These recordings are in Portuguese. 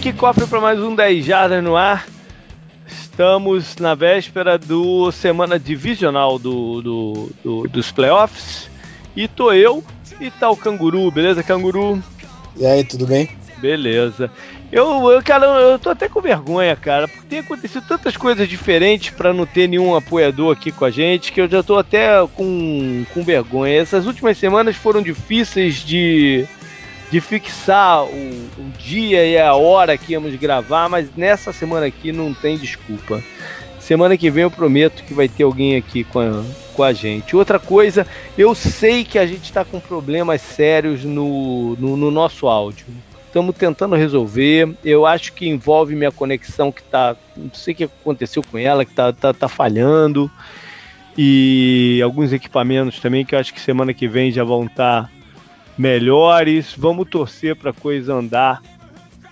aí, que cofre para mais um 10 Jardas no ar. Estamos na véspera do semana divisional do, do, do, dos playoffs. E tô eu e tá o Canguru, beleza, Canguru? E aí, tudo bem? Beleza. Eu, eu, cara, eu tô até com vergonha, cara, porque tem acontecido tantas coisas diferentes para não ter nenhum apoiador aqui com a gente, que eu já tô até com, com vergonha. Essas últimas semanas foram difíceis de, de fixar o, o dia e a hora que íamos gravar, mas nessa semana aqui não tem desculpa. Semana que vem eu prometo que vai ter alguém aqui com a, com a gente. Outra coisa, eu sei que a gente está com problemas sérios no, no, no nosso áudio. Estamos tentando resolver. Eu acho que envolve minha conexão que tá. Não sei o que aconteceu com ela, que tá, tá, tá falhando. E alguns equipamentos também que eu acho que semana que vem já vão estar tá melhores. Vamos torcer para a coisa andar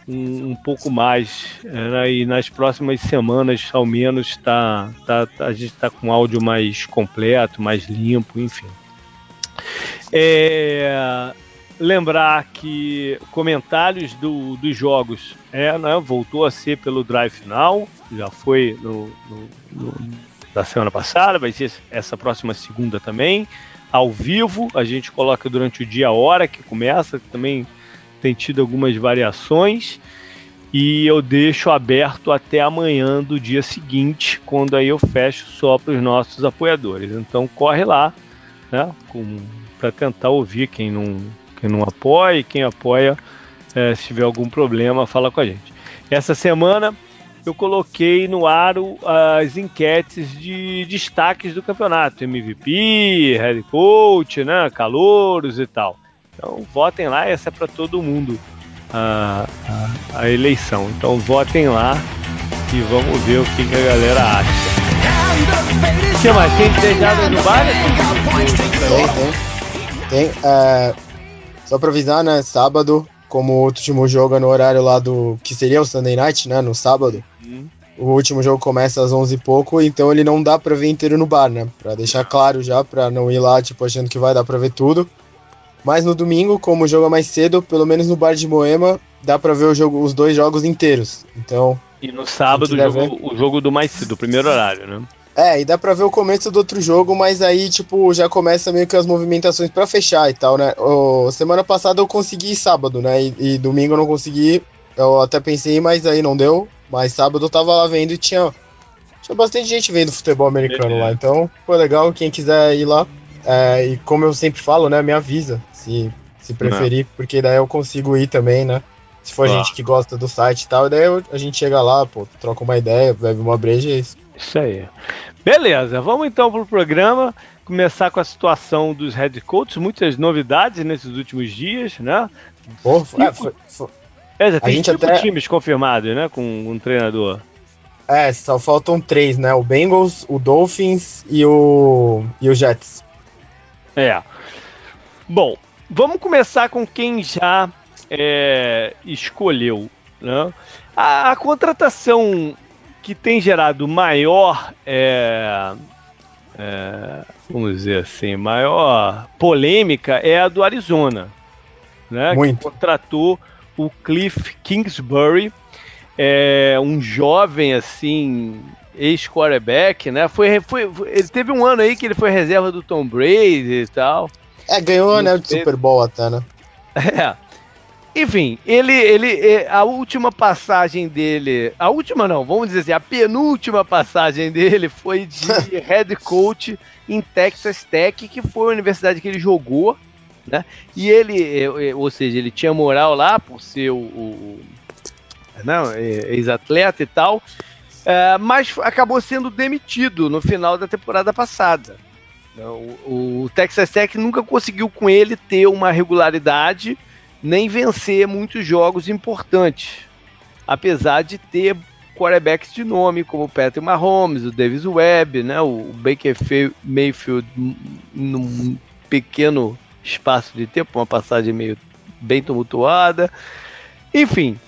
um, um pouco mais. Né? E nas próximas semanas, ao menos, tá, tá, tá a gente está com áudio mais completo, mais limpo, enfim. É, lembrar que comentários do, dos jogos é, né, voltou a ser pelo Drive Final, já foi no, no, no, da semana passada, vai ser essa próxima segunda também ao vivo, a gente coloca durante o dia a hora que começa, que também tem tido algumas variações. E eu deixo aberto até amanhã do dia seguinte, quando aí eu fecho só para os nossos apoiadores. Então corre lá, né, para tentar ouvir quem não, quem não apoia e quem apoia, é, se tiver algum problema, fala com a gente. Essa semana eu coloquei no aro as enquetes de destaques do campeonato, MVP, head coach, né, calouros e tal. Então votem lá, essa é para todo mundo a, a, a, eleição. Então votem lá e vamos ver o que, que a galera acha. O que mais? Tem desejado no bar? Tem, tem. Tem. Uh, só para avisar, né? Sábado como o último jogo é no horário lá do. que seria o Sunday Night, né? No sábado. Uhum. O último jogo começa às 11 e pouco, então ele não dá pra ver inteiro no bar, né? Pra deixar claro já, pra não ir lá, tipo, achando que vai dar pra ver tudo. Mas no domingo, como o jogo é mais cedo, pelo menos no bar de Moema, dá pra ver o jogo, os dois jogos inteiros. Então. E no sábado, o jogo, o jogo do mais cedo, o primeiro horário, né? É, e dá pra ver o começo do outro jogo, mas aí, tipo, já começa meio que as movimentações para fechar e tal, né? O, semana passada eu consegui sábado, né? E, e, domingo eu não consegui. Eu até pensei, mas aí não deu. Mas sábado eu tava lá vendo e tinha, tinha bastante gente vendo futebol americano é. lá. Então, foi legal. Quem quiser ir lá. É, e como eu sempre falo, né? Me avisa se, se preferir, não. porque daí eu consigo ir também, né? Se for ah. gente que gosta do site e tal, daí eu, a gente chega lá, pô, troca uma ideia, bebe uma breja e é isso. Isso aí. Beleza, vamos então para o programa. Começar com a situação dos head coaches, muitas novidades nesses últimos dias, né? Pô, cinco... é, foi, foi... é, já tem cinco até... times confirmados, né? Com um treinador. É, só faltam três, né? O Bengals, o Dolphins e o, e o Jets. É. Bom, vamos começar com quem já é, escolheu. Né? A, a, contratação que tem gerado maior, é, é, vamos dizer assim, maior polêmica é a do Arizona, né? Muito. Que contratou o Cliff Kingsbury, é, um jovem assim ex-quarterback, né? Foi, foi, ele teve um ano aí que ele foi reserva do Tom Brady e tal. É, ganhou o anel de Super Bowl até, né? É. Enfim, ele, ele, é, a última passagem dele, a última não, vamos dizer assim, a penúltima passagem dele foi de head coach em Texas Tech, que foi a universidade que ele jogou, né? E ele, é, é, ou seja, ele tinha moral lá por ser o, o não, ex-atleta e tal, mas acabou sendo demitido no final da temporada passada. O, o Texas Tech nunca conseguiu com ele ter uma regularidade nem vencer muitos jogos importantes, apesar de ter quarterbacks de nome como o Patrick Mahomes, o Davis Webb, né, o Baker Mayfield num pequeno espaço de tempo, uma passagem meio bem tumultuada. Enfim,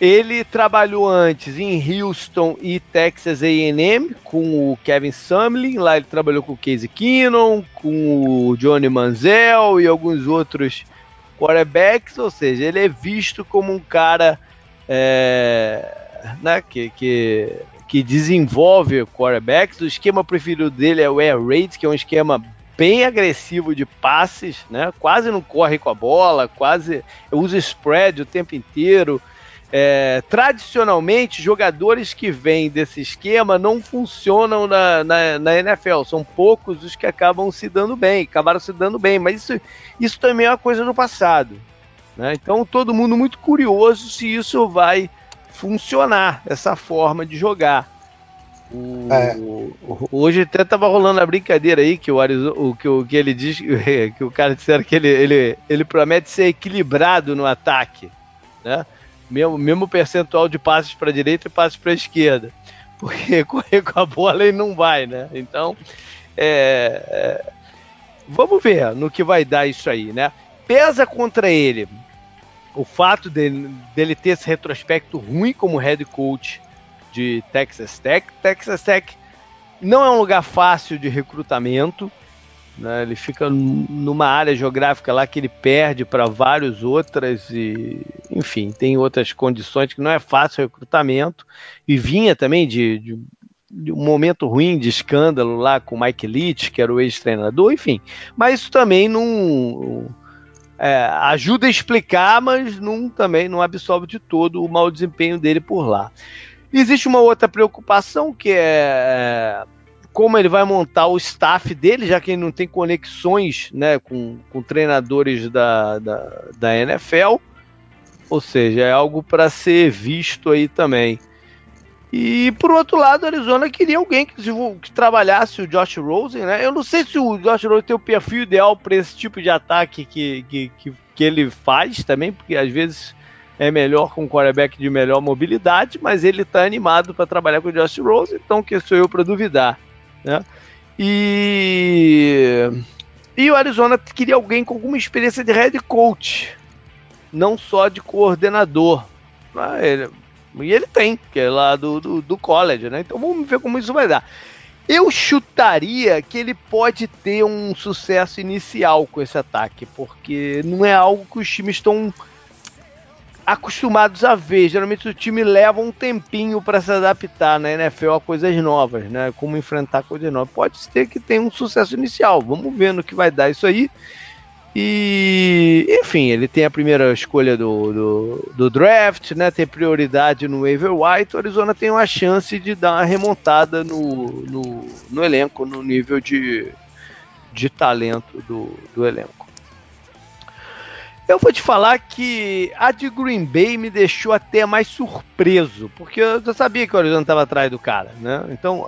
ele trabalhou antes em Houston e Texas A&M com o Kevin Sumlin, lá ele trabalhou com o Casey Keenum, com o Johnny Manziel e alguns outros quarterbacks, ou seja, ele é visto como um cara é, né, que, que, que desenvolve quarterbacks. O esquema preferido dele é o air raid, que é um esquema bem agressivo de passes, né? Quase não corre com a bola, quase usa spread o tempo inteiro. É, tradicionalmente, jogadores que vêm desse esquema não funcionam na, na, na, NFL. São poucos os que acabam se dando bem, acabaram se dando bem, mas isso, isso também é uma coisa do passado. Né? Então, todo mundo muito curioso se isso vai funcionar, essa forma de jogar. O, é. Hoje até tava rolando a brincadeira aí que o, o, que, o que ele diz que o cara disseram que ele, ele, ele promete ser equilibrado no ataque, né? Mesmo, mesmo percentual de passes para direita e passes para esquerda. Porque correr com a bola ele não vai, né? Então, é, é, vamos ver no que vai dar isso aí, né? Pesa contra ele o fato dele, dele ter esse retrospecto ruim como head coach de Texas Tech. Texas Tech não é um lugar fácil de recrutamento. Né? Ele fica numa área geográfica lá que ele perde para várias outras e, enfim, tem outras condições que não é fácil o recrutamento. E vinha também de, de, um momento ruim de escândalo lá com o Mike Leach, que era o ex-treinador, enfim. Mas isso também não é, ajuda a explicar, mas não, também não absolve de todo o mau desempenho dele por lá. Existe uma outra preocupação que é como ele vai montar o staff dele, já que ele não tem conexões né, com, com treinadores da, da, da NFL. Ou seja, é algo para ser visto aí também. E por outro lado, a Arizona queria alguém que, que, trabalhasse o Josh Rosen, né? Eu não sei se o Josh Rosen tem o perfil ideal para esse tipo de ataque que, que, que, que, ele faz também, porque às vezes é melhor com um quarterback de melhor mobilidade, mas ele está animado para trabalhar com o Josh Rosen, então que sou eu para duvidar. Né? E, e o Arizona queria alguém com alguma experiência de head coach, não só de coordenador. Ah, ele, e ele tem, que é lá do, do, do college, né? Então vamos ver como isso vai dar. Eu chutaria que ele pode ter um sucesso inicial com esse ataque, porque não é algo que os times estão acostumados a ver. Geralmente o time leva um tempinho para se adaptar na NFL a coisas novas, né? Como enfrentar coisas novas. Pode ser que tenha um sucesso inicial. Vamos ver no que vai dar isso aí. E, enfim, ele tem a primeira escolha do, do, do, draft, né? Tem prioridade no waiver white. O Arizona tem uma chance de dar uma remontada no, no, no elenco, no nível de, de talento do, do elenco. Eu vou te falar que a de Green Bay me deixou até mais surpreso, porque eu já sabia que o Arizona estava atrás do cara, né? Então,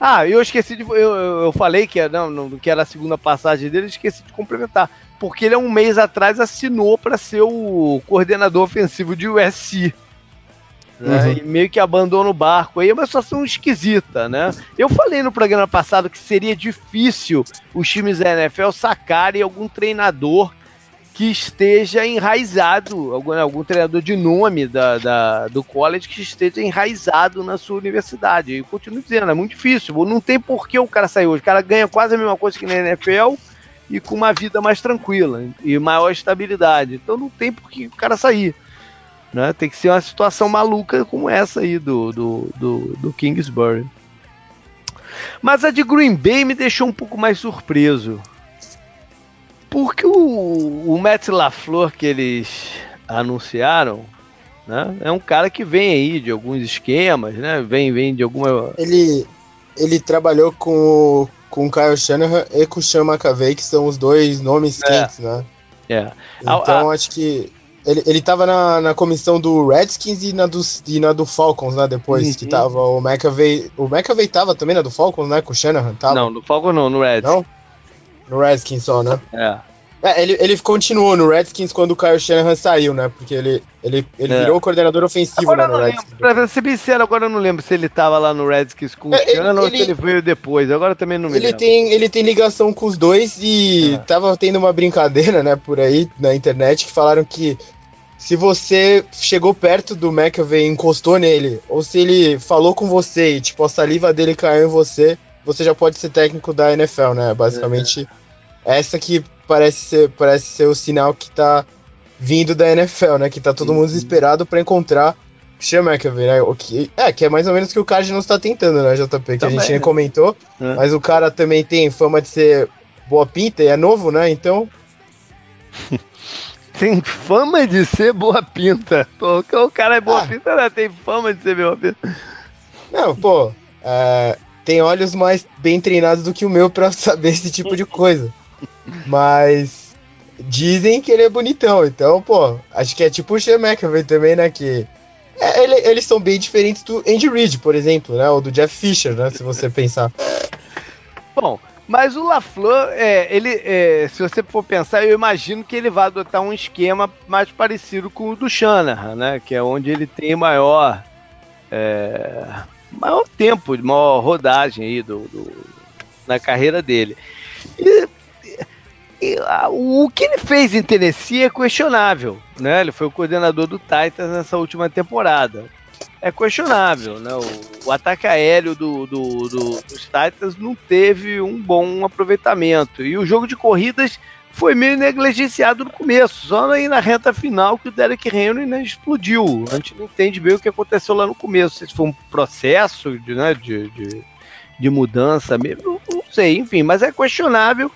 ah, eu esqueci de. Eu, eu falei que, não, que era a segunda passagem dele, esqueci de complementar. Porque ele, há um mês atrás, assinou para ser o coordenador ofensivo de USC. Né? Uhum. E meio que abandona o barco aí, é uma situação esquisita, né? Eu falei no programa passado que seria difícil os times da NFL sacarem algum treinador que esteja enraizado, algum, algum treinador de nome da, da, do college que esteja enraizado na sua universidade. E continuo dizendo, é muito difícil. Não tem por que o cara sair hoje. O cara ganha quase a mesma coisa que na NFL e com uma vida mais tranquila e maior estabilidade. Então não tem por que o cara sair. Né? Tem que ser uma situação maluca como essa aí do, do, do, do Kingsbury. Mas a de Green Bay me deixou um pouco mais surpreso. Porque o, o Matt LaFleur que eles anunciaram, né, é um cara que vem aí de alguns esquemas, né? Vem, vem de alguma. Ele, ele trabalhou com, com o Kyle Shanahan e com o Sean McAvey, que são os dois nomes é. quentes, né? É. Então acho que ele, ele tava na, na comissão do Redskins e na do, e na do Falcons, né? Depois uhum. que tava o McAvey. O McAvey tava também na do Falcons, né? Com o Shanahan, tava? Não, no Falcons não, no Redskins. Não? No Redskins só, né? É. É, ele, ele continuou no Redskins quando o Kyle Shanahan saiu, né? Porque ele, ele, ele é. virou coordenador ofensivo agora né, no Redskins. Lembro, pra ser sincero, agora eu não lembro se ele tava lá no Redskins com o é, Shanahan ou se ele veio depois. Agora também não me ele lembro. Tem, ele tem ligação com os dois e é. tava tendo uma brincadeira, né, por aí na internet que falaram que se você chegou perto do McAvey e encostou nele, ou se ele falou com você e, tipo, a saliva dele caiu em você, você já pode ser técnico da NFL, né? Basicamente, é. essa que parece ser, parece ser o sinal que tá vindo da NFL, né? Que tá todo mundo desesperado para encontrar Sean McAvey, né? O que, é, que é mais ou menos o que o Cardinals está tentando, né, JP? Que também, a gente nem comentou. É. Mas o cara também tem fama de ser boa pinta e é novo, né? Então. tem fama de ser boa pinta. Pô, o cara é boa ah. pinta, né? Tem fama de ser boa pinta. Não, pô. É, tem olhos mais bem treinados do que o meu para saber esse tipo de coisa. Mas dizem que ele é bonitão, então, pô, acho que é tipo o Sean também, né? Que é, ele, eles são bem diferentes do Andy Reid, por exemplo, né? Ou do Jeff Fisher, né? Se você pensar. Bom, mas o LaFleur, é, ele, é, se você for pensar, eu imagino que ele vai adotar um esquema mais parecido com o do Shanahan, né? Que é onde ele tem maior, é, maior tempo, maior rodagem aí do, do na carreira dele. E o que ele fez em Tennessee é questionável, né? Ele foi o coordenador do Titans nessa última temporada. É questionável, né? O, o ataque aéreo do, do, do, dos Titans não teve um bom aproveitamento. E o jogo de corridas foi meio negligenciado no começo, só aí na reta final que o Derek Henry né, explodiu. A gente não entende bem o que aconteceu lá no começo. Se foi um processo de, né, de, de, de mudança mesmo, não sei, enfim, mas é questionável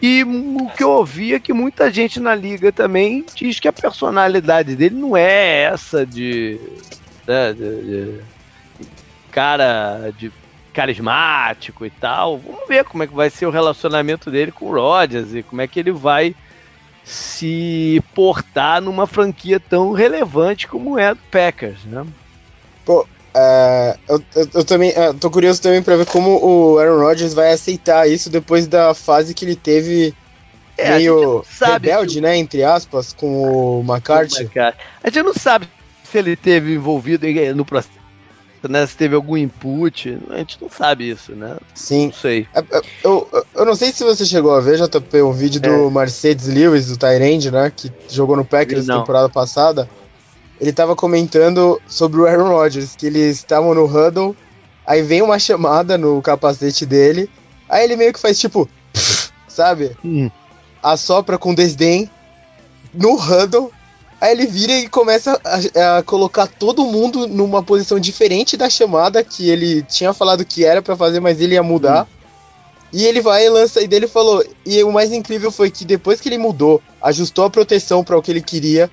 e o que eu ouvi é que muita gente na liga também diz que a personalidade dele não é essa de, né, de, de cara de carismático e tal. Vamos ver como é que vai ser o relacionamento dele com o Rodgers e como é que ele vai se portar numa franquia tão relevante como é do Packers, né? Pô, Uh, eu, eu, eu, também uh, tô curioso também para ver como o Aaron Rodgers vai aceitar isso depois da fase que ele teve é, meio rebelde, né, entre aspas, com o McCarthy. A gente não sabe se ele teve envolvido no processo, né, se teve algum input, a gente não sabe isso, né? Sim. Não sei. É, é, eu, eu, eu não sei se você chegou a ver, JP, um vídeo é. do Mercedes Lewis, do Tyrande, né, que jogou no Packers na temporada passada ele tava comentando sobre o Aaron Rodgers, que eles estavam no huddle, aí vem uma chamada no capacete dele, aí ele meio que faz tipo, sabe? Hum. Assopra com desdém no huddle, aí ele vira e começa a, a, colocar todo mundo numa posição diferente da chamada que ele tinha falado que era para fazer, mas ele ia mudar. Hum. E ele vai e lança, e dele falou. E o mais incrível foi que depois que ele mudou, ajustou a proteção para o que ele queria,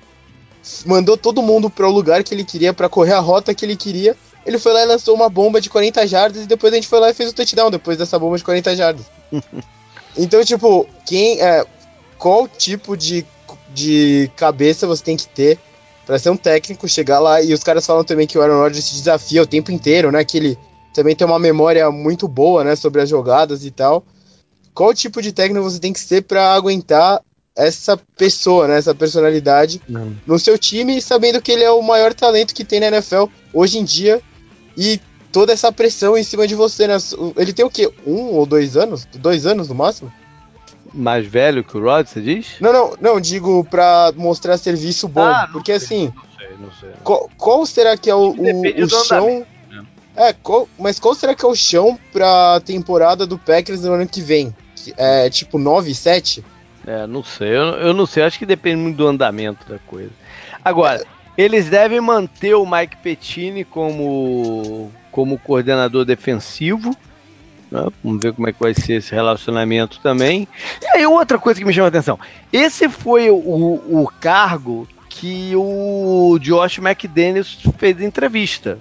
mandou todo mundo para o lugar que ele queria, para correr a rota que ele queria. Ele foi lá e lançou uma bomba de 40 jardas e depois a gente foi lá e fez o touchdown depois dessa bomba de 40 jardas. então, tipo, quem é, qual tipo de, de cabeça você tem que ter para ser um técnico, chegar lá e os caras falam também que o Aaron Rodgers se desafia o tempo inteiro, né? Que ele também tem uma memória muito boa, né, sobre as jogadas e tal. Qual tipo de técnico você tem que ser para aguentar essa pessoa, né, essa personalidade Não. no seu time, sabendo que ele é o maior talento que tem na NFL hoje em dia e toda essa pressão em cima de você, né? Ele tem o quê? Um ou dois anos? Dois anos no máximo? Mais velho que o Rod, você diz? Não, não, não, digo pra mostrar serviço bom. Ah, porque sei, assim. Não sei, não sei. Qual, qual, será que é o, o, o chão. Né? É, qual, mas qual será que é o chão pra temporada do Packers no ano que vem? É tipo 9, 7? É, não sei. Eu, eu, não sei. Acho que depende muito do andamento da coisa. Agora, eles devem manter o Mike Pettini como, como coordenador defensivo. Né? Vamos ver como é que vai ser esse relacionamento também. E aí, outra coisa que me chama a atenção. Esse foi o, o cargo que o Josh McDaniels fez entrevista.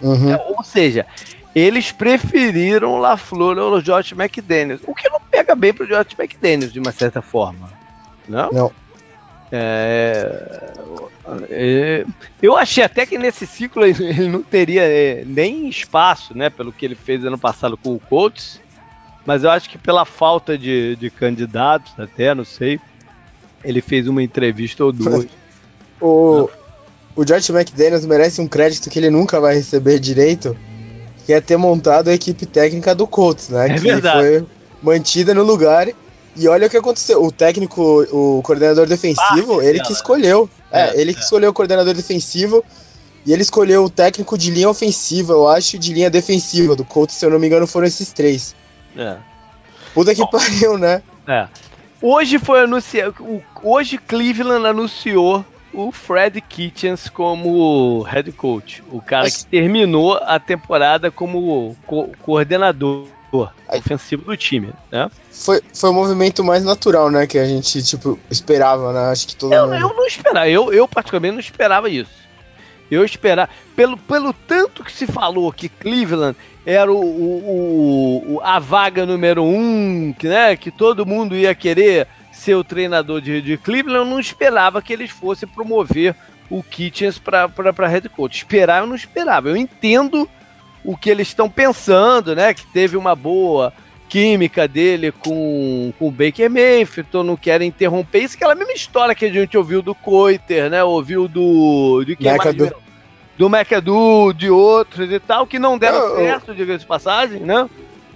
Uhum. É, ou seja, eles preferiram LaFleur ao Josh McDaniels. O que não pega bem pro Josh McDaniels, de uma certa forma. Não? Não. É, é, eu achei até que nesse ciclo ele não teria é, nem espaço, né? Pelo que ele fez ano passado com o Colts. Mas eu acho que pela falta de, de candidatos, até, não sei, ele fez uma entrevista ou duas. o, o Josh McDaniels merece um crédito que ele nunca vai receber direito que é ter montado a equipe técnica do Colts, né? É que verdade. foi mantida no lugar. E olha o que aconteceu. O técnico, o coordenador defensivo, ele que escolheu. É, é ele que é. escolheu o coordenador defensivo. E ele escolheu o técnico de linha ofensiva, eu acho, de linha defensiva do Colts, se eu não me engano, foram esses três. É. Puta que Bom, pariu, né? É. Hoje foi anunciado. Hoje Cleveland anunciou o Fred Kitchens como head coach. O cara que terminou a temporada como co coordenador ofensivo do time, né? Foi, foi o movimento mais natural, né? Que a gente, tipo, esperava, né? Acho que todo eu, mundo... eu não esperava, eu, eu particularmente não esperava isso. Eu esperava, pelo, pelo tanto que se falou que Cleveland era o, o, o, a vaga número um, que, né, que todo mundo ia querer ser o treinador de, de Cleveland, eu não esperava que eles fossem promover o Kitchens para head coach. Esperar eu não esperava. Eu entendo o que eles estão pensando, né? Que teve uma boa química dele com, com o Baker Mayfield, então não quero interromper. Isso é aquela mesma história que a gente ouviu do Coiter, né? Ouviu do. De quem mais? Do... do McAdoo, de outros e tal, que não deram eu, certo, diga de passagem, né?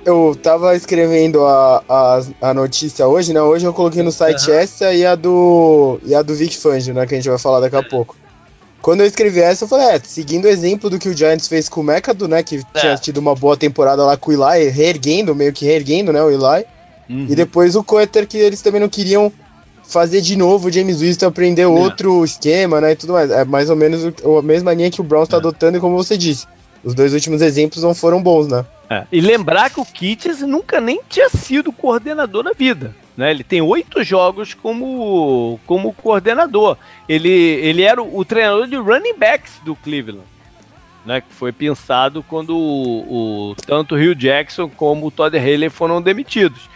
Eu tava escrevendo a, a, a, notícia hoje, né? Hoje eu coloquei no site uhum. essa e a do. e a do Vic Fangio, né? Que a gente vai falar daqui a pouco. Quando eu escrevi essa, eu falei, é, seguindo o exemplo do que o Giants fez com o Mecado, né? Que é. tinha tido uma boa temporada lá com o Eli, reerguendo, meio que reerguendo, né, o Eli. Uhum. E depois o Coeter, que eles também não queriam fazer de novo o James Winston aprender não. outro esquema, né, e tudo mais. É mais ou menos a mesma linha que o Browns está é. adotando, e como você disse. Os dois últimos exemplos não foram bons, né? É. E lembrar que o Kitts nunca nem tinha sido coordenador na vida. Né? Ele tem oito jogos como, como coordenador. Ele, ele era o, o, treinador de running backs do Cleveland. Né, que foi pensado quando o, o, tanto o Hugh Jackson como o Todd Haley foram demitidos.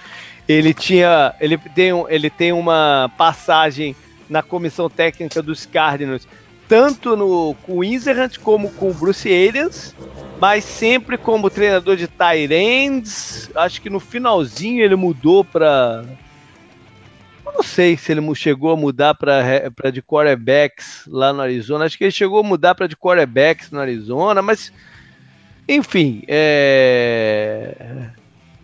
Ele tinha, ele tem, ele tem uma passagem na comissão técnica dos Cardinals tanto no, com o Inzerant como com o Bruce Arians, mas sempre como treinador de Tyrands. Acho que no finalzinho ele mudou para. Não sei se ele chegou a mudar para de quarterbacks lá no Arizona. Acho que ele chegou a mudar para de quarterbacks no Arizona, mas. Enfim, é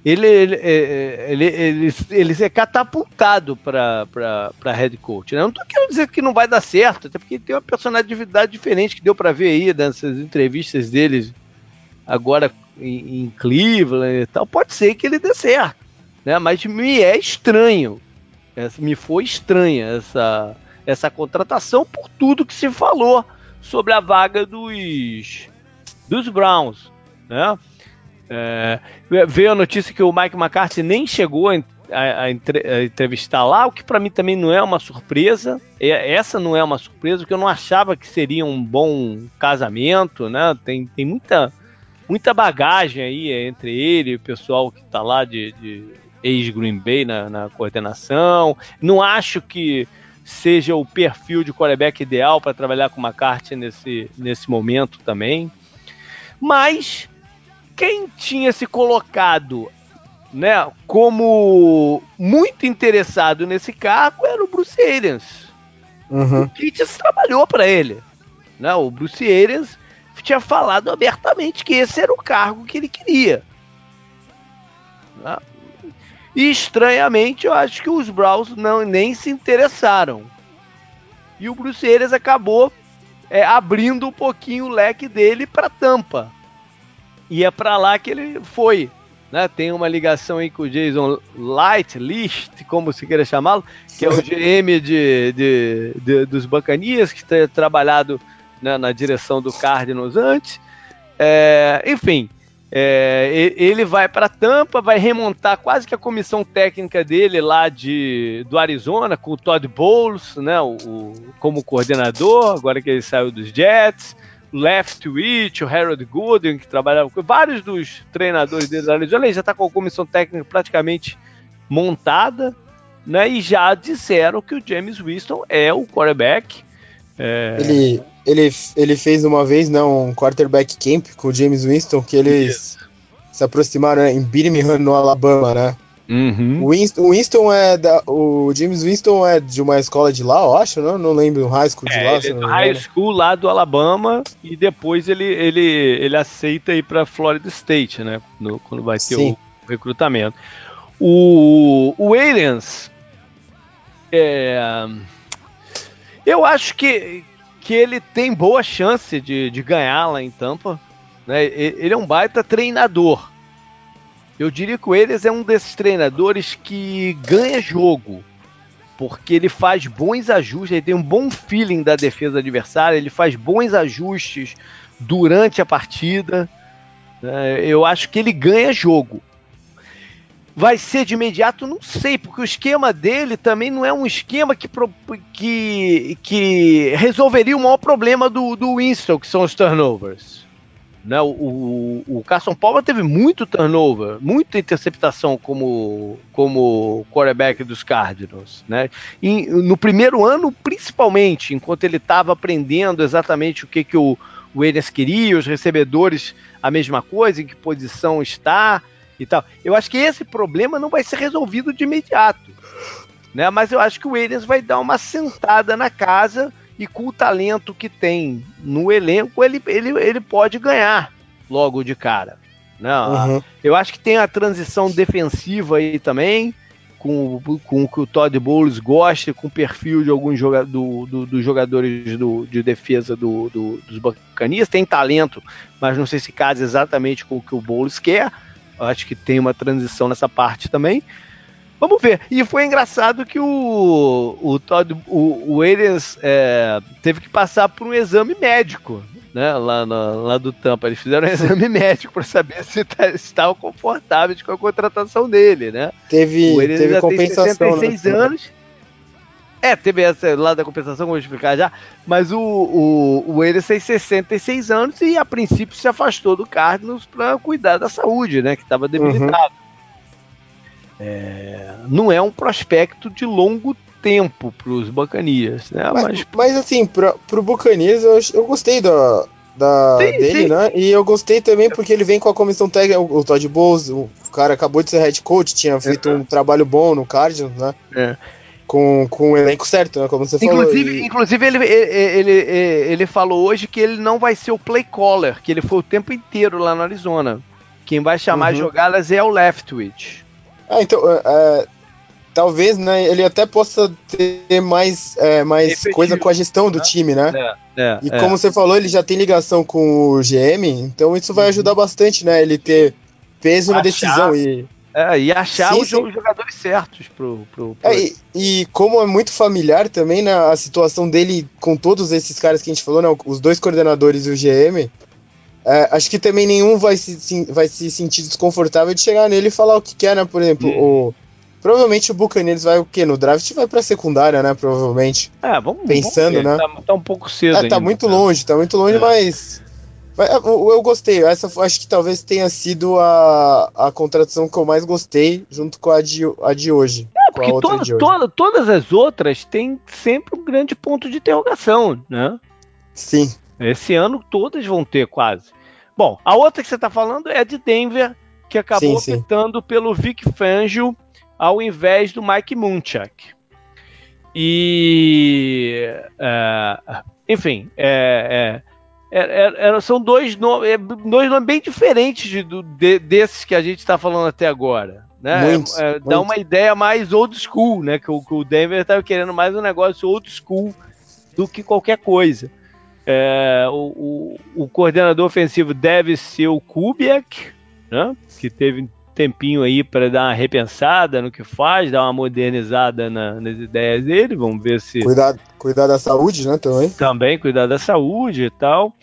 ele, ele, é, é, ele, ele, ele é catapultado para head coach. Né? Eu não estou querendo dizer que não vai dar certo, até porque tem uma personalidade diferente que deu para ver aí nessas entrevistas dele agora em, em, Cleveland e tal. Pode ser que ele dê certo, né? mas me é estranho, me foi estranha essa, essa contratação por tudo que se falou sobre a vaga dos, dos Browns. Né? É, veio a notícia que o Mike McCarthy nem chegou a, a, a entrevistar lá, o que para mim também não é uma surpresa. É, essa não é uma surpresa, porque eu não achava que seria um bom casamento, né? Tem, tem muita, muita bagagem aí entre ele e o pessoal que está lá de, de ex-Green Bay na, na coordenação. Não acho que seja o perfil de quarterback ideal para trabalhar com McCarthy nesse, nesse momento também. Mas quem tinha se colocado né, como muito interessado nesse cargo era o Bruce Arians. Uhum. O Kitts trabalhou para ele. Né? O Bruce Arians tinha falado abertamente que esse era o cargo que ele queria. E estranhamente, eu acho que os Browns não, nem se interessaram. E o Bruce Arians acabou é, abrindo um pouquinho o leque dele para Tampa. E é para lá que ele foi. Né? Tem uma ligação aí com o Jason Light, List, como se queira chamá-lo, que é o GM de, de, de dos Bacanias, que tem trabalhado né, na direção do Cardinals antes. É, enfim, é, ele vai para Tampa, vai remontar quase que a comissão técnica dele lá de, do Arizona, com o Todd Bowles né, o, o como coordenador, agora que ele saiu dos Jets. Leftwich, o Harold Gooden, que trabalhava com vários dos treinadores dele da Arizona, ele já está com a comissão técnica praticamente montada, né? E já disseram que o James Winston é o quarterback. É... Ele, ele, ele fez uma vez não, um quarterback camp com o James Winston, que eles se aproximaram em Birmingham, no Alabama, né? Uhum. O, Winston, Winston, é da, o James Winston é de uma escola de lá, eu acho, não, não lembro, um high school de é, lá. Ele é do high school lá do Alabama e depois ele, ele, ele aceita ir para Florida State, né? No, quando vai ter Sim. o recrutamento. O, o Aliens, é, eu acho que, que ele tem boa chance de, de ganhar lá em Tampa. Né? Ele é um baita treinador. Eu diria que o Eles é um desses treinadores que ganha jogo. porque ele faz bons ajustes, ele tem um bom feeling da defesa adversária, ele faz bons ajustes durante a partida. É, eu acho que ele ganha jogo. Vai ser de imediato? Não sei, porque o esquema dele também não é um esquema que, que, que resolveria o maior problema do, do Winston, que são os turnovers. Né? O, o, o Carson Palmer teve muito turnover, muita interceptação como, como quarterback dos Cardinals. Né? E no primeiro ano, principalmente, enquanto ele estava aprendendo exatamente o que, que o, o Enes queria, os recebedores a mesma coisa, em que posição está e tal. Eu acho que esse problema não vai ser resolvido de imediato. Né? Mas eu acho que o Williams vai dar uma sentada na casa e com o talento que tem no elenco, ele, ele, ele pode ganhar logo de cara. Né? Uhum. Eu acho que tem a transição defensiva aí também, com, com o que o Todd Bowles gosta, com o perfil de alguns joga do, do, dos jogadores do, de defesa do, dos Bacanias. Tem talento, mas não sei se casa exatamente com o que o Bowles quer acho que tem uma transição nessa parte também. Vamos ver. E foi engraçado que o, o Todd, o, o Arians é, teve que passar por um exame médico, né? Lá, na, lá do Tampa. Eles fizeram um exame médico para saber se tá, estavam confortáveis com a contratação dele, né? Teve, o teve compensação. Tem 66 né? anos é, teve essa lá da compensação, vou explicar já. Mas o, o, o ele tem 66 anos e a princípio se afastou do Cardinals para cuidar da saúde, né? Que estava debilitado. Uhum. É, não é um prospecto de longo tempo para os Bacanias, né? Mas, mas... mas assim, para o Bucanias eu, eu gostei da, da, sim, dele, sim. né? E eu gostei também porque ele vem com a comissão técnica, o, o Todd Bowles, o cara acabou de ser head coach, tinha feito uhum. um trabalho bom no Cardinals, né? É com, com o elenco certo, né? Como você inclusive, falou. E... Inclusive, ele, ele, ele, ele falou hoje que ele não vai ser o play caller, que ele foi o tempo inteiro lá no Arizona. Quem vai chamar uhum. jogadas é o Leftwich. Ah, então, é, é, talvez, né, ele até possa ter mais, é, mais coisa com a gestão do né? time, né? É, é, e como você falou, ele já tem ligação com o GM, então isso vai uhum. ajudar bastante, né? Ele ter peso na decisão e é, e achar sim, os, sim. jogadores certos pro. pro, pro... É, e, e, como é muito familiar também né, a situação dele com todos esses caras que a gente falou, né, os dois coordenadores e o GM, é, acho que também nenhum vai se, vai se sentir desconfortável de chegar nele e falar o que quer, né? Por exemplo, hum. o. Provavelmente o Buccaneers vai o quê? No draft vai pra secundária, né? Provavelmente. É, vamos Pensando, vamos né? Tá, tá, um pouco cedo. É, tá ainda, muito né? longe, tá muito longe, é. mas eu, eu gostei. Essa acho que talvez tenha sido a, a contratação que eu mais gostei, junto com a de, a de hoje. É, porque toda, hoje. Toda, todas as outras têm sempre um grande ponto de interrogação, né? Sim. Esse ano todas vão ter quase. Bom, a outra que você está falando é a de Denver, que acabou sim, optando sim. pelo Vic Fangio ao invés do Mike Munchak. E. É, enfim, é, é é, é, são dois nomes, é, dois nomes bem diferentes de, de, desses que a gente está falando até agora. Né? Muito, é, muito. Dá uma ideia mais old school, né? Que o, que o Denver estava querendo mais um negócio old school do que qualquer coisa. É, o, o, o, coordenador ofensivo deve ser o Kubiak, né? que teve tempinho aí para dar uma repensada no que faz, dar uma modernizada na, nas ideias dele. Vamos ver se. Cuidar, cuidar da saúde, né? Também. Também cuidar da saúde e tal.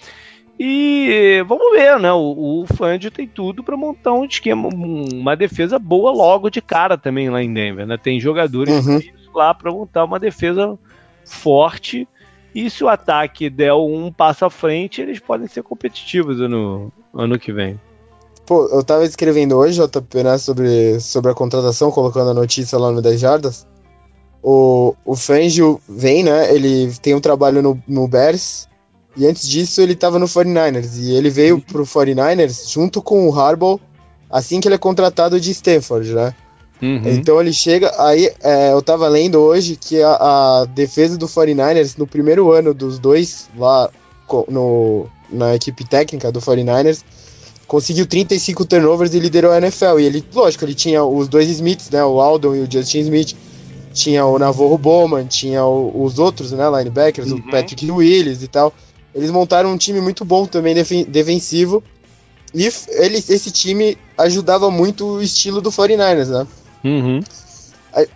E vamos ver, né? O, o Fangio tem tudo para montar um esquema, uma defesa boa logo de cara também lá em Denver, né? Tem jogadores uhum. lá para montar uma defesa forte. E se o ataque der um passo à frente, eles podem ser competitivos ano, ano que vem. Pô, eu tava escrevendo hoje, JP, né, sobre, sobre a contratação, colocando a notícia lá no 10 Jardas. O, o Fangio vem, né? Ele tem um trabalho no, no Bears. E antes disso ele tava no 49ers. E ele veio uhum. pro 49ers junto com o Harbaugh assim que ele é contratado de Stanford, né? Uhum. Então ele chega. Aí é, eu tava lendo hoje que a, a, defesa do 49ers, no primeiro ano dos dois, lá no, na equipe técnica do 49ers, conseguiu 35 turnovers e liderou a NFL. E ele, lógico, ele tinha os dois Smiths, né? O Aldon e o Justin Smith. Tinha o Navarro Bowman, tinha o, os outros, né? Linebackers, uhum. o Patrick Willis e tal. Eles montaram um time muito bom também defensivo. E ele, esse time ajudava muito o estilo do 49ers, né? Uhum.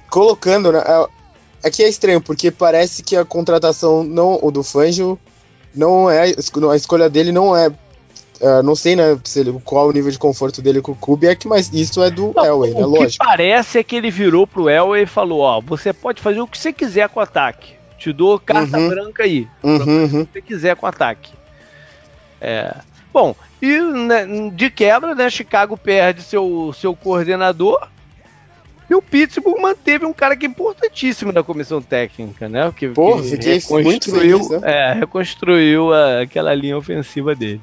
Colocando, né? aqui é estranho, porque parece que a contratação não, o do Fangio não é. A escolha dele não é. Uh, não sei, né, se ele, qual o nível de conforto dele com o Kubiak, mas isso é do não, Elway, né? Lógico. O que parece é que ele virou pro Elway e falou: Ó, você pode fazer o que você quiser com o ataque. Te dou carta uhum. branca aí. Uhum, o que você quiser com o ataque. É. Bom, e né, de quebra, né, Chicago perde seu, seu coordenador e o Pittsburgh manteve um cara que é importantíssimo na comissão técnica, né? Que, Pô, que muito feliz, né? é, reconstruiu a, aquela linha ofensiva dele.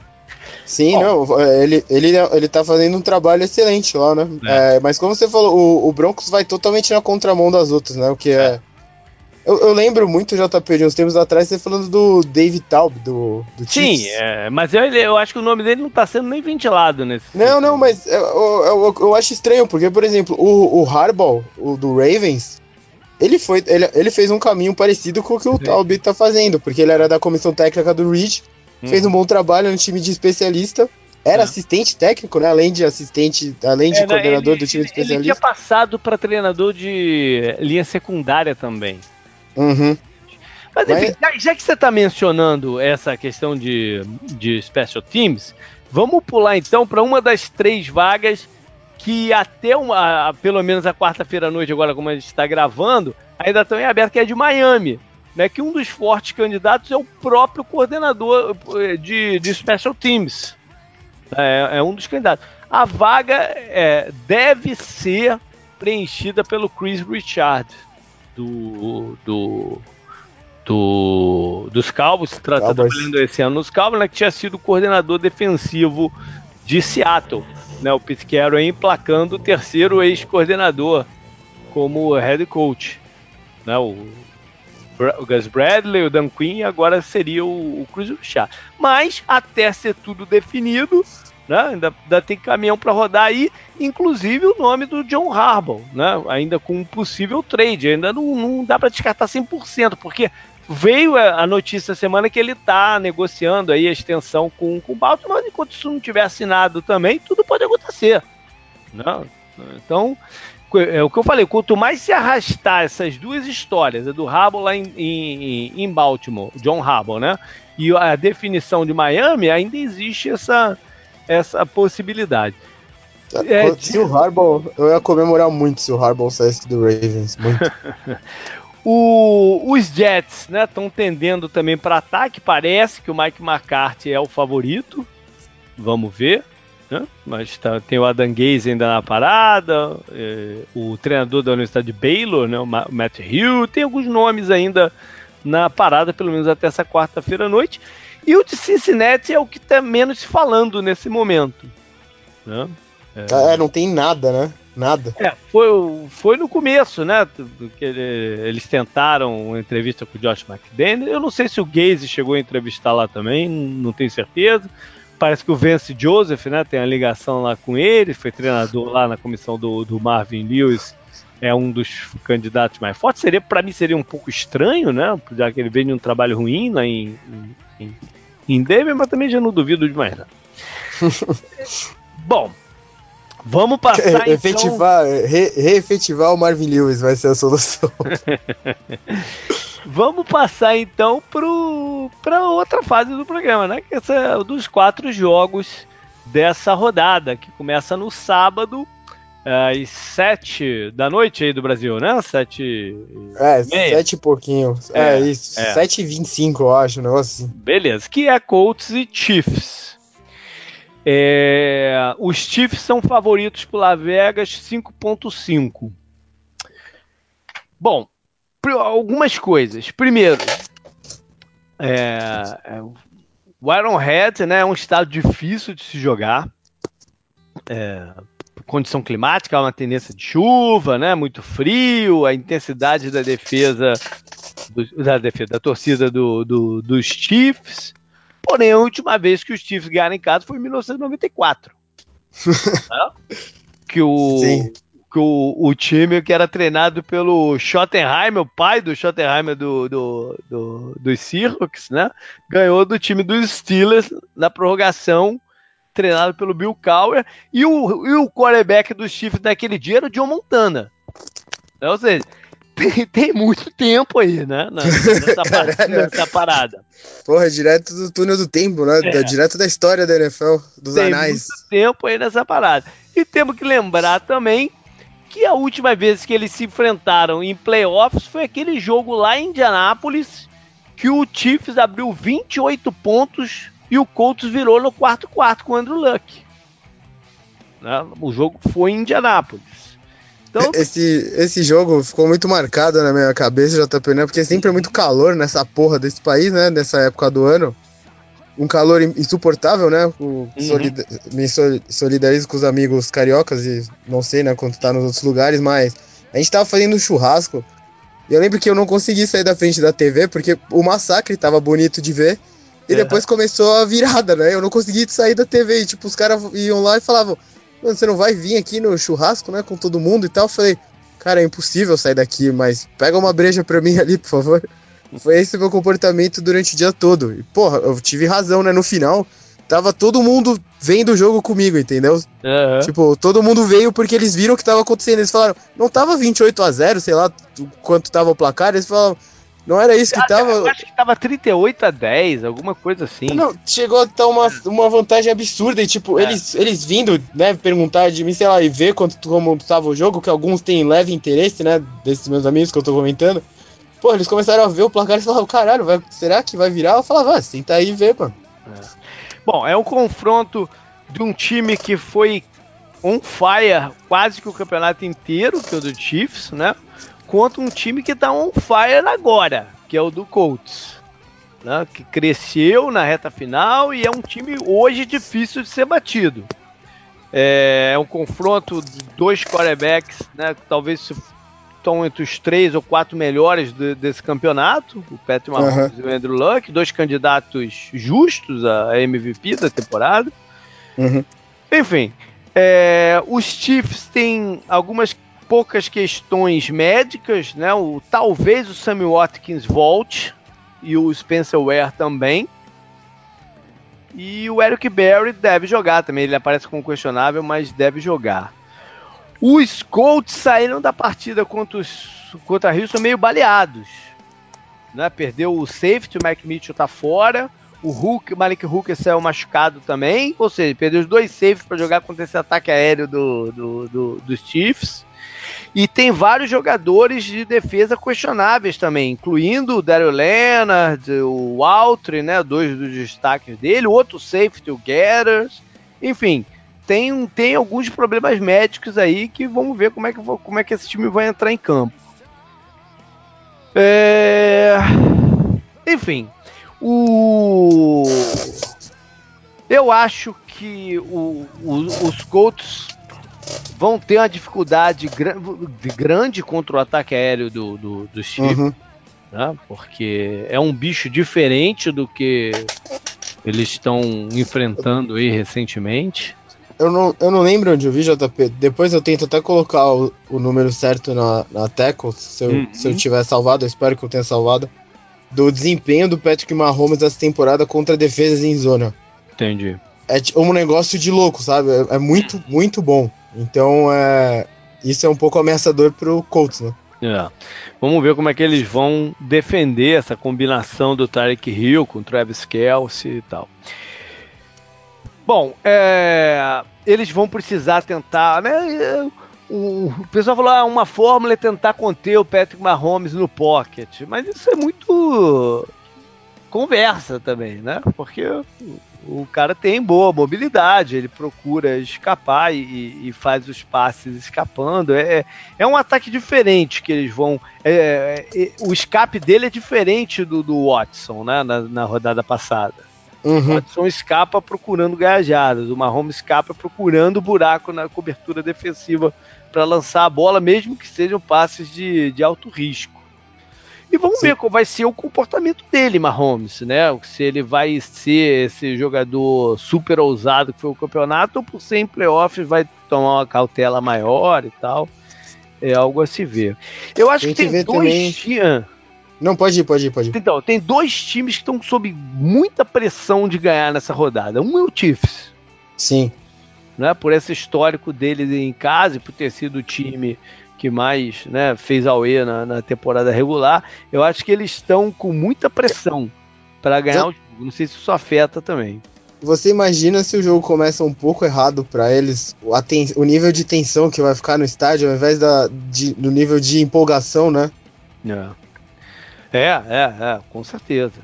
Sim, Bom, não, ele, ele, ele tá fazendo um trabalho excelente lá, né? É. É, mas como você falou, o, o, Broncos vai totalmente na contramão das outras, né? O que é, é eu, eu, lembro muito, JP, de uns tempos atrás, você falando do David Taub, do, do Sim, é, mas eu, eu acho que o nome dele não tá sendo nem ventilado nesse. Não, não, mas eu, eu, eu, acho estranho, porque, por exemplo, o, o Harbaugh, o do Ravens, ele, foi, ele, ele fez um caminho parecido com o que o Taub tá fazendo, porque ele era da comissão técnica do Reed, hum. fez um bom trabalho no time de especialista, era é. assistente técnico, né? Além de assistente, além de é, coordenador ele, do time de especialista. Ele tinha passado para treinador de linha secundária também. Uhum. Mas enfim, Mas... já, que você está mencionando essa questão de, de Special Teams, vamos pular então para uma das três vagas que até uma, pelo menos a quarta-feira à noite, agora como a gente está gravando, ainda estão em aberto, que é de Miami. Né, que um dos fortes candidatos é o próprio coordenador eh, de, de Special Teams. É, é um dos candidatos. A vaga é, deve ser preenchida pelo Chris Richard do, do, do dos Cowboys, tra tá trabalhando esse ano nos Cowboys, né, que tinha sido coordenador defensivo de Seattle. Né, o Pete Carroll emplacando o terceiro ex-coordenador como head coach. Né, o, o Gus Bradley, o Dan Quinn, agora seria o, o Cruz Chá. Mas, até ser tudo definido, né? Ainda, ainda tem caminhão para rodar aí, inclusive o nome do John Harbaugh, né? Ainda com um possível trade, ainda não, não dá para descartar 100%, porque veio a notícia semana que ele está negociando aí a extensão com, com o Baltimore, mas enquanto isso não tiver assinado também, tudo pode acontecer. Né? Então, é o que eu falei, quanto mais se arrastar essas duas histórias, a do Harbaugh lá em, em, em Baltimore, John Harbaugh, né? E a definição de Miami, ainda existe essa, essa possibilidade. É, se o Harbaugh, eu ia comemorar muito se o Harbaugh saísse do Ravens, muito. o, os Jets, né, estão tendendo também para ataque. Parece que o Mike McCarthy é o favorito. Vamos ver. Né? Mas tá, tem o Adam Gaze ainda na parada, é, o treinador da Universidade de Baylor, né, o Matt Hill, tem alguns nomes ainda na parada, pelo menos até essa quarta-feira à noite. E o de Cincinnati é o que está menos falando nesse momento. Né? É... é, não tem nada, né? Nada. É, foi, foi no começo, né? Que eles tentaram uma entrevista com o Josh McDaniel. Eu não sei se o Gaze chegou a entrevistar lá também, não tenho certeza. Parece que o Vance Joseph, né, tem a ligação lá com ele, foi treinador lá na comissão do, do Marvin Lewis, é um dos candidatos mais fortes. Seria, para mim, seria um pouco estranho, né? Já que ele vem de um trabalho ruim lá em, em, em Denver, mas também já não duvido de mais nada. Bom, vamos passar então... Efetivar, re, reefetivar o Marvin Lewis vai ser a solução. vamos passar então para outra fase do programa, né? Que é dos quatro jogos dessa rodada, que começa no sábado, às sete da noite aí do Brasil, né? Sete. É, meia. sete e pouquinho. É, é isso. É. Sete e vinte e cinco, eu acho, um negócio assim. Beleza, que é Colts e Chiefs. É, os Chiefs são favoritos por Las Vegas 5.5. Bom, algumas coisas. Primeiro, é, é, o Ironhead né, é um estado difícil de se jogar. É, condição climática, uma tendência de chuva, né? Muito frio, a intensidade da defesa, do, da defesa, da torcida do, do, dos Chiefs. Porém, a última vez que os Chiefs ganharam em casa foi em 1994. né? Que o, que o, o, time que era treinado pelo Schottenheimer, o pai do Schottenheimer do, do, do, dos Seahawks, né? Ganhou do time dos Steelers na prorrogação treinado pelo Bill Cowher, e o, e o quarterback dos Chiefs naquele dia era o John Montana. Então, ou seja, tem, tem muito tempo aí, né? Nessa, parada, nessa parada. Porra, direto do túnel do tempo, né? É. Direto da história da NFL, dos tem anais. Muito tempo aí nessa parada. E temos que lembrar também que a última vez que eles se enfrentaram em playoffs foi aquele jogo lá em Indianápolis que o Chiefs abriu 28 pontos e o Colts virou no quarto quarto com o Andrew Luck. Né? O jogo foi em Indianápolis. Então... Esse, esse jogo ficou muito marcado na minha cabeça, JP, né? Porque sempre é muito calor nessa porra desse país, né? Nessa época do ano um calor insuportável, né? O, uhum. me solidarizo com os amigos cariocas e não sei, né, quanto tá nos outros lugares, mas a gente tava fazendo um churrasco e eu lembro que eu não consegui sair da frente da TV porque o massacre tava bonito de ver e uhum. depois começou a virada, né? Eu não consegui sair da TV e, tipo, os caras iam lá e falavam, você não vai vir aqui no churrasco, né, com todo mundo e tal? Eu falei, cara, é impossível sair daqui, mas pega uma breja pra mim ali, por favor. Foi esse meu comportamento durante o dia todo. E, porra, eu tive razão, né? No final, tava todo mundo vendo o jogo comigo, entendeu? Uhum. Tipo, todo mundo veio porque eles viram o que tava acontecendo. Eles falaram, não tava 28 a 0 sei lá quanto tava o placar. Eles falaram, não era isso que ah, tava. Eu acho que tava 38 a 10, alguma coisa assim. Não, chegou a estar uma, uma vantagem absurda. E, tipo, é. eles, eles vindo, né, perguntar de mim, sei lá, e ver quanto como tava o jogo, que alguns têm leve interesse, né, desses meus amigos que eu tô comentando. Pô, eles começaram a ver o placar e falaram, caralho, vai, será que vai virar? Eu falava, ah, senta aí e vê, mano. É. Bom, é um confronto de um time que foi on fire quase que o campeonato inteiro, que é o do Chiefs, né? Contra um time que tá on fire agora, que é o do Colts. Né, que cresceu na reta final e é um time hoje difícil de ser batido. É, é um confronto de dois quarterbacks, né? Talvez estão entre os três ou quatro melhores de, desse campeonato, o Patrick Mahomes uhum. e o Andrew Luck, dois candidatos justos a MVP da temporada. Uhum. Enfim, é, os Chiefs têm algumas poucas questões médicas, né? O, talvez o Sammy Watkins volte e o Spencer Ware também. E o Eric Berry deve jogar também. Ele aparece como questionável, mas deve jogar. Os Colts saíram da partida contra, os, contra a Houston meio baleados. Né? Perdeu o safety, o Mike Mitchell tá fora. O Hulk, Malik Hooker saiu machucado também. Ou seja, perdeu os dois safes para jogar contra esse ataque aéreo do, do, do, dos Chiefs. E tem vários jogadores de defesa questionáveis também, incluindo o Daryl Leonard, o Altry, né, dois dos destaques dele, o outro safety, o Getters. Enfim, tem, tem alguns problemas médicos aí que vamos ver como é que, como é que esse time vai entrar em campo. É... Enfim, o... eu acho que o, o, os Colts vão ter uma dificuldade grande contra o ataque aéreo do, do, Chiefs, uhum. né? porque é um bicho diferente do que eles estão enfrentando aí recentemente. Eu não, eu não lembro onde eu vi, JP. Depois eu tento até colocar o, o número certo na, na tackle, se eu, uhum. se eu tiver salvado, eu espero que eu tenha salvado. Do desempenho do Patrick Mahomes essa temporada contra defesas em zona. Entendi. É um negócio de louco, sabe? É, é muito, muito bom. Então, é, isso é um pouco ameaçador pro Colts, né? É. Vamos ver como é que eles vão defender essa combinação do Tarek Hill com o Travis Kelsey e tal. Bom, é, eles vão precisar tentar, né? O, pessoal falou, ah, uma fórmula é tentar conter o Patrick Mahomes no pocket, mas isso é muito conversa também, né? Porque o, cara tem boa mobilidade, ele procura escapar e, e faz os passes escapando. É, é um ataque diferente que eles vão. É, é, o escape dele é diferente do, do Watson, né? Na, na rodada passada. Uhum. O Watson escapa procurando gajadas, o Mahomes escapa procurando buraco na cobertura defensiva para lançar a bola, mesmo que sejam passes de, de alto risco. E vamos Sim. ver qual vai ser o comportamento dele, Mahomes, né? Se ele vai ser esse jogador super ousado que foi o campeonato, ou por ser em playoffs vai tomar uma cautela maior e tal. É algo a se ver. Eu acho tem que, que tem dois dias. Não, pode ir, pode ir, pode ir. Então, tem dois times que estão sob muita pressão de ganhar nessa rodada. Um é o Chiefs. Sim. né, por esse histórico deles em casa e por ter sido o time que mais né, fez UE na, na temporada regular, eu acho que eles estão com muita pressão para ganhar o jogo. Não sei se isso afeta também. Você imagina se o jogo começa um pouco errado para eles, o nível de tensão que vai ficar no estádio, ao invés da, de, do nível de empolgação, né? É, é, é, é com certeza.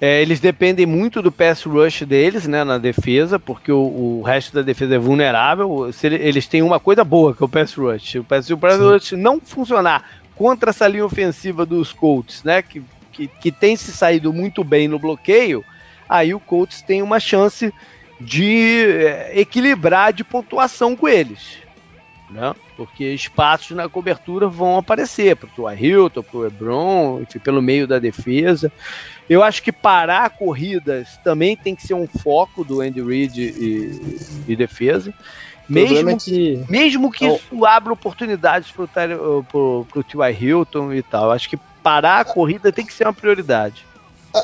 É, eles dependem muito do pass rush deles, né, na defesa, porque o, o resto da defesa é vulnerável. Se ele, eles têm uma coisa boa, que é o pass rush. O pass, o pass rush não funcionar contra essa linha ofensiva dos Colts, né, que, que, que tem se saído muito bem no bloqueio, aí o Colts tem uma chance de é, equilibrar de pontuação com eles. Né? Porque espaços na cobertura vão aparecer para o Hilton, para o Hebron, enfim, pelo meio da defesa. Eu acho que parar corridas também tem que ser um foco do Andy Reid e, e defesa. Mesmo, é que... mesmo que oh. isso abra oportunidades para o T.Y. Hilton e tal. Acho que parar a corrida tem que ser uma prioridade.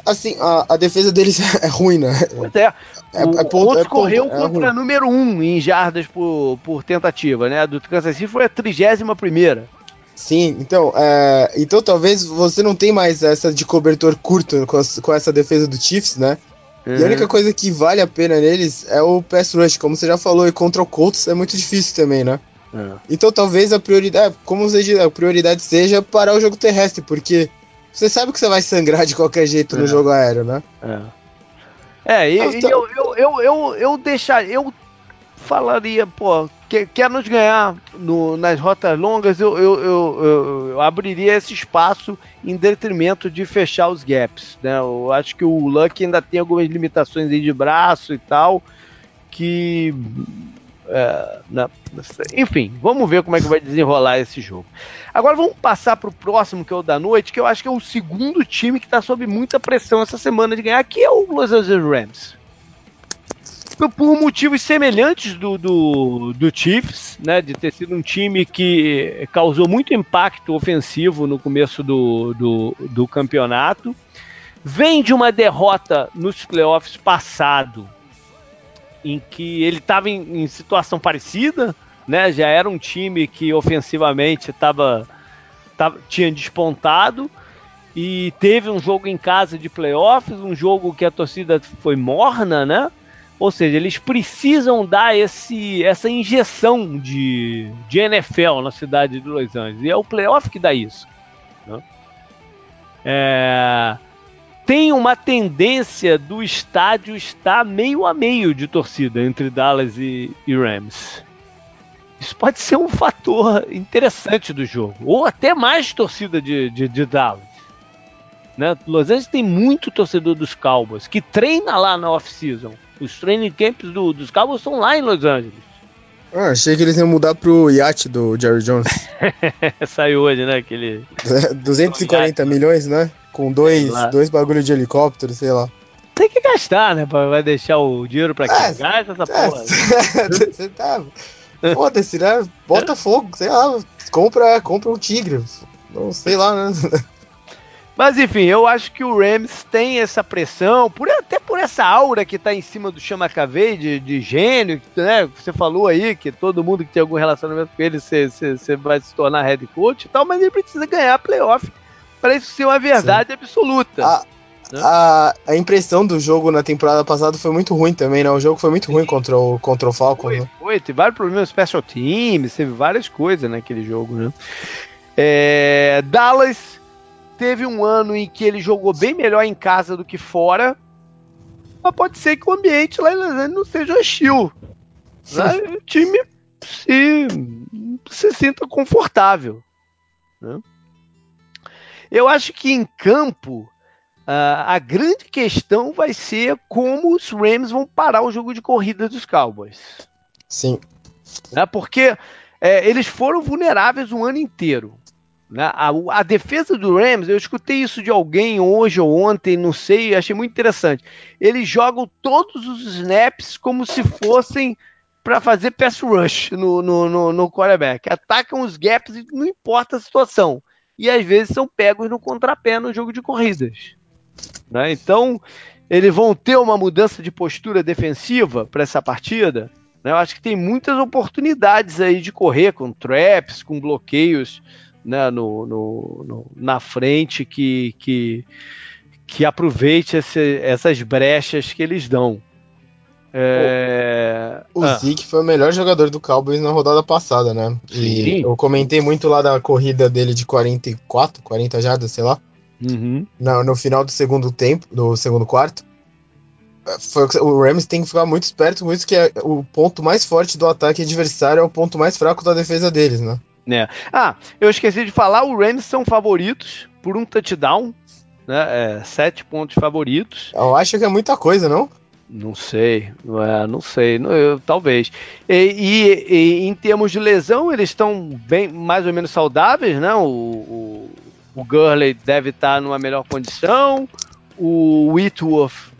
Assim, a, a defesa deles é ruim, né? Pois é. é o é ponto, é correu é contra número 1 um em jardas por, por tentativa, né? Do Kansas City foi a 31 primeira. Sim, então, é, então talvez você não tenha mais essa de cobertor curto com, com essa defesa do Chiefs, né? Uhum. E a única coisa que vale a pena neles é o pass rush, como você já falou, e contra o Colts é muito difícil também, né? Uhum. Então talvez a prioridade, como você diz, a prioridade seja parar o jogo terrestre, porque você sabe que você vai sangrar de qualquer jeito no é. jogo aéreo, né? É. É, e, então... e eu, eu, eu, eu, eu deixar, eu falaria, pô, que, quer nos ganhar no, nas rotas longas, eu, eu, eu, eu, abriria esse espaço em detrimento de fechar os gaps. Né? Eu acho que o Luck ainda tem algumas limitações aí de braço e tal, que. É, né? enfim, vamos ver como é que vai desenrolar esse jogo. Agora vamos passar para o próximo, que é o da noite, que eu acho que é o segundo time que está sob muita pressão essa semana de ganhar, que é o Los Angeles Rams por motivos semelhantes do, do, do, Chiefs, né, de ter sido um time que causou muito impacto ofensivo no começo do, do, do campeonato. Vem de uma derrota nos playoffs passado, em que ele estava em, em, situação parecida, né, já era um time que ofensivamente tava, tava, tinha despontado, e teve um jogo em casa de playoffs, um jogo que a torcida foi morna, né? Ou seja, eles precisam dar esse, essa injeção de, de NFL na cidade de Los Angeles. E é o playoff que dá isso. Né? É, tem uma tendência do estádio estar meio a meio de torcida entre Dallas e, e Rams. Isso pode ser um fator interessante do jogo. Ou até mais torcida de, de, de Dallas. Né? Los Angeles tem muito torcedor dos Cowboys que treina lá na off-season. Os training camps do, dos Cowboys estão lá em Los Angeles. Ah, achei que eles iam mudar pro iate do Jerry Jones. Saiu hoje, né? Aquele. 240 milhões, né? Com dois, dois bagulhos de helicóptero, sei lá. Tem que gastar, né? Vai deixar o dinheiro pra quem é, gasta essa é, porra. Você tá. Foda-se, né? Bota fogo, sei lá. Compra, compra um tigre. Não sei lá, né? Mas enfim, eu acho que o Rams tem essa pressão, por, até por essa aura que tá em cima do Chama Cavei, de, de gênio, né? Você falou aí que todo mundo que tem algum relacionamento com ele você vai se tornar head coach e tal, mas ele precisa ganhar playoff para isso ser uma verdade Sim. absoluta. A, né? A, a, impressão do jogo na temporada passada foi muito ruim também, né? O jogo foi muito ruim contra o, contra o Falcon. Foi, né? foi, teve vários problemas special teams, teve várias coisas naquele jogo, né? É, Dallas teve um ano em que ele jogou bem melhor em casa do que fora, mas pode ser que o ambiente lá em Los Angeles não seja hostil. Né? o time se, se sinta confortável. Né? Eu acho que em campo uh, a grande questão vai ser como os Rams vão parar o jogo de corrida dos Cowboys. Sim. Né? Porque é, eles foram vulneráveis o ano inteiro. Né? A, a, defesa do Rams, eu escutei isso de alguém hoje ou ontem, não sei, achei muito interessante. Eles jogam todos os snaps como se fossem para fazer pass rush no, no, no, no quarterback. Atacam os gaps e não importa a situação. E às vezes são pegos no contrapé no jogo de corridas. Né? Então, eles vão ter uma mudança de postura defensiva para essa partida? Né? Eu acho que tem muitas oportunidades aí de correr com traps, com bloqueios né, no, no, no na frente que, que, que aproveite esse, essas brechas que eles dão. É... O ah. Zeke foi o melhor jogador do Cowboys na rodada passada, né? Sim. E eu comentei muito lá da corrida dele de 44, 40 jardas, sei lá. Uhum. No, no final do segundo tempo, do segundo quarto. Foi, o Rams tem que ficar muito esperto com isso, que é o ponto mais forte do ataque adversário é o ponto mais fraco da defesa deles, né? É. Ah, eu esqueci de falar, o Rams são favoritos por um touchdown, né? É, sete pontos favoritos. Eu acho que é muita coisa, não? Não sei, é, não sei, não, eu, talvez. E, e, e, em termos de lesão, eles estão bem, mais ou menos saudáveis, né? O, o, o Gurley deve estar numa melhor condição. O Whitworth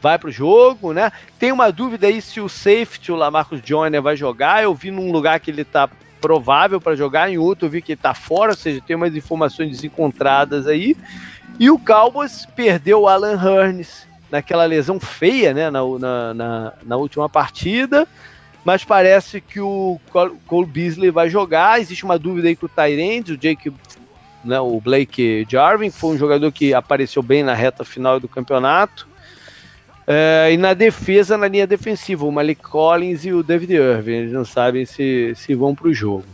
vai para o jogo, né? Tem uma dúvida aí se o safety, o Lamarcus Joyner, vai jogar. Eu vi num lugar que ele está provável para jogar, em outro eu vi que ele está fora, ou seja, tem umas informações desencontradas aí. E o Cowboys perdeu o Alan Hearns naquela lesão feia, né, na, na, na, na última partida mas parece que o Cole Beasley vai jogar. Existe uma dúvida aí com o Tyrande, o Jake, né, o Blake Jarvin, foi um jogador que apareceu bem na reta final do campeonato. É, e na defesa, na linha defensiva, o Malik Collins e o David Irving. Eles não sabem se, se vão para o jogo.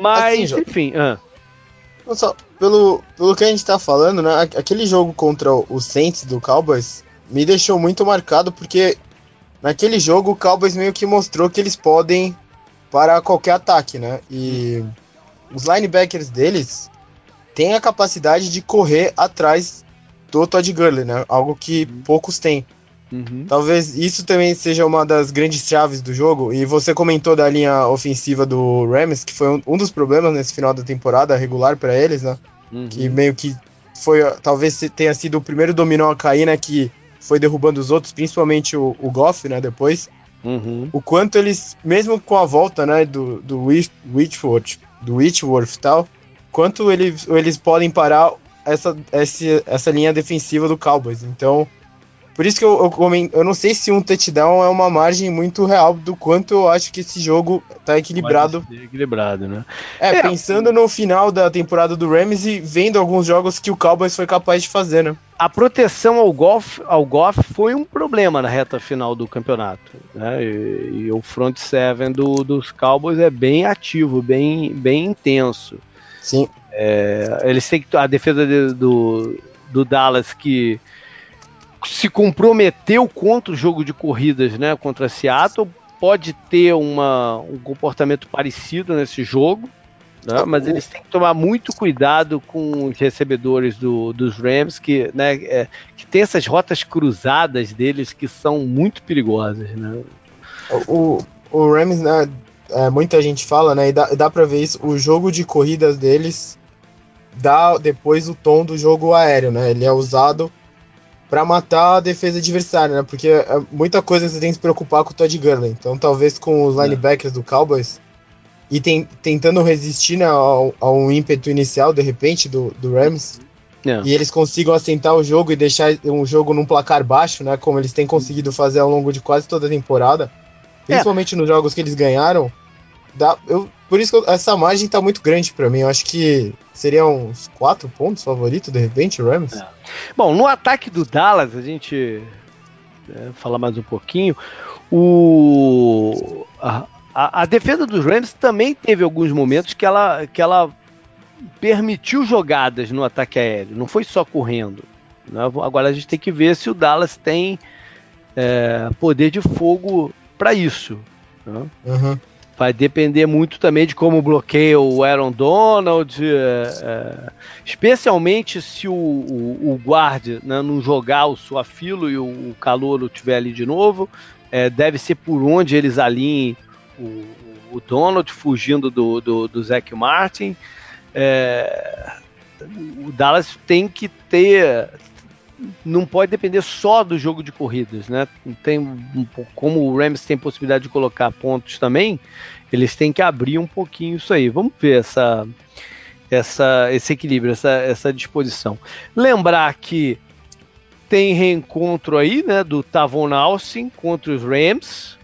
Mas, assim, enfim. Ah. Só, pelo, pelo que a gente está falando, né? Aquele jogo contra o Saints do Cowboys me deixou muito marcado porque naquele jogo o Cowboys meio que mostrou que eles podem para qualquer ataque, né? E os linebackers deles têm a capacidade de correr atrás do Todd Gurley, né? Algo que uhum. poucos têm. Uhum. Talvez isso também seja uma das grandes chaves do jogo. E você comentou da linha ofensiva do Rams, que foi um, um dos problemas nesse final da temporada regular para eles, né? Uhum. Que meio que foi, talvez tenha sido o primeiro dominó a cair, né? Que foi derrubando os outros, principalmente o, o Goff, né? Depois. Uhum. O quanto eles, mesmo com a volta, né? Do, do Witchworth, do Witchworth e tal, quanto eles, eles podem parar essa, essa, essa linha defensiva do Cowboys. Então, por isso que eu, eu, eu não sei se um touchdown é uma margem muito real do quanto eu acho que esse jogo tá equilibrado. Equilibrado, né? É, é, pensando no final da temporada do Rams e vendo alguns jogos que o Cowboys foi capaz de fazer, né? A proteção ao Goff, ao Goff foi um problema na reta final do campeonato. Né? E, e o front seven do, dos Cowboys é bem ativo, bem, bem intenso. Sim. É, eles têm a defesa de, do, do Dallas que se comprometeu contra o jogo de corridas, né, contra Seattle, pode ter uma, um comportamento parecido nesse jogo, né, mas eles têm que tomar muito cuidado com os recebedores do, dos Rams, que, né, é, que tem essas rotas cruzadas deles que são muito perigosas. Né. O, o Rams, né, é, muita gente fala, né, e dá, dá pra ver isso, o jogo de corridas deles dá depois o tom do jogo aéreo, né? Ele é usado para matar a defesa adversária, né? Porque é muita coisa você tem que se preocupar com o Todd Gurley. Então, talvez com os é. linebackers do Cowboys e tem, tentando resistir né, ao, ao ímpeto inicial, de repente, do, do Rams. É. E eles consigam assentar o jogo e deixar um jogo num placar baixo, né? Como eles têm conseguido fazer ao longo de quase toda a temporada. Principalmente é. nos jogos que eles ganharam. Dá, eu, por isso que essa margem tá muito grande para mim. Eu acho que seriam uns quatro pontos favorito, de repente, o Rams. É. Bom, no ataque do Dallas, a gente é, falar mais um pouquinho. O, a, a, a, defesa dos Rams também teve alguns momentos que ela, que ela permitiu jogadas no ataque aéreo, não foi só correndo. Né? Agora a gente tem que ver se o Dallas tem é, poder de fogo para isso. Né? Uhum vai depender muito também de como bloqueia o Aaron Donald, é, é, especialmente se o, o, o guarda né, não jogar o Suafilo e o, o Calouro estiver ali de novo, é, deve ser por onde eles alinhem o, o Donald fugindo do, do, do Zach Martin. É, o Dallas tem que ter não pode depender só do jogo de corridas, né? Tem, como o Rams tem possibilidade de colocar pontos também, eles têm que abrir um pouquinho isso aí. Vamos ver essa, essa, esse equilíbrio, essa, essa disposição. Lembrar que tem reencontro aí, né, do Tavon Austin contra os Rams.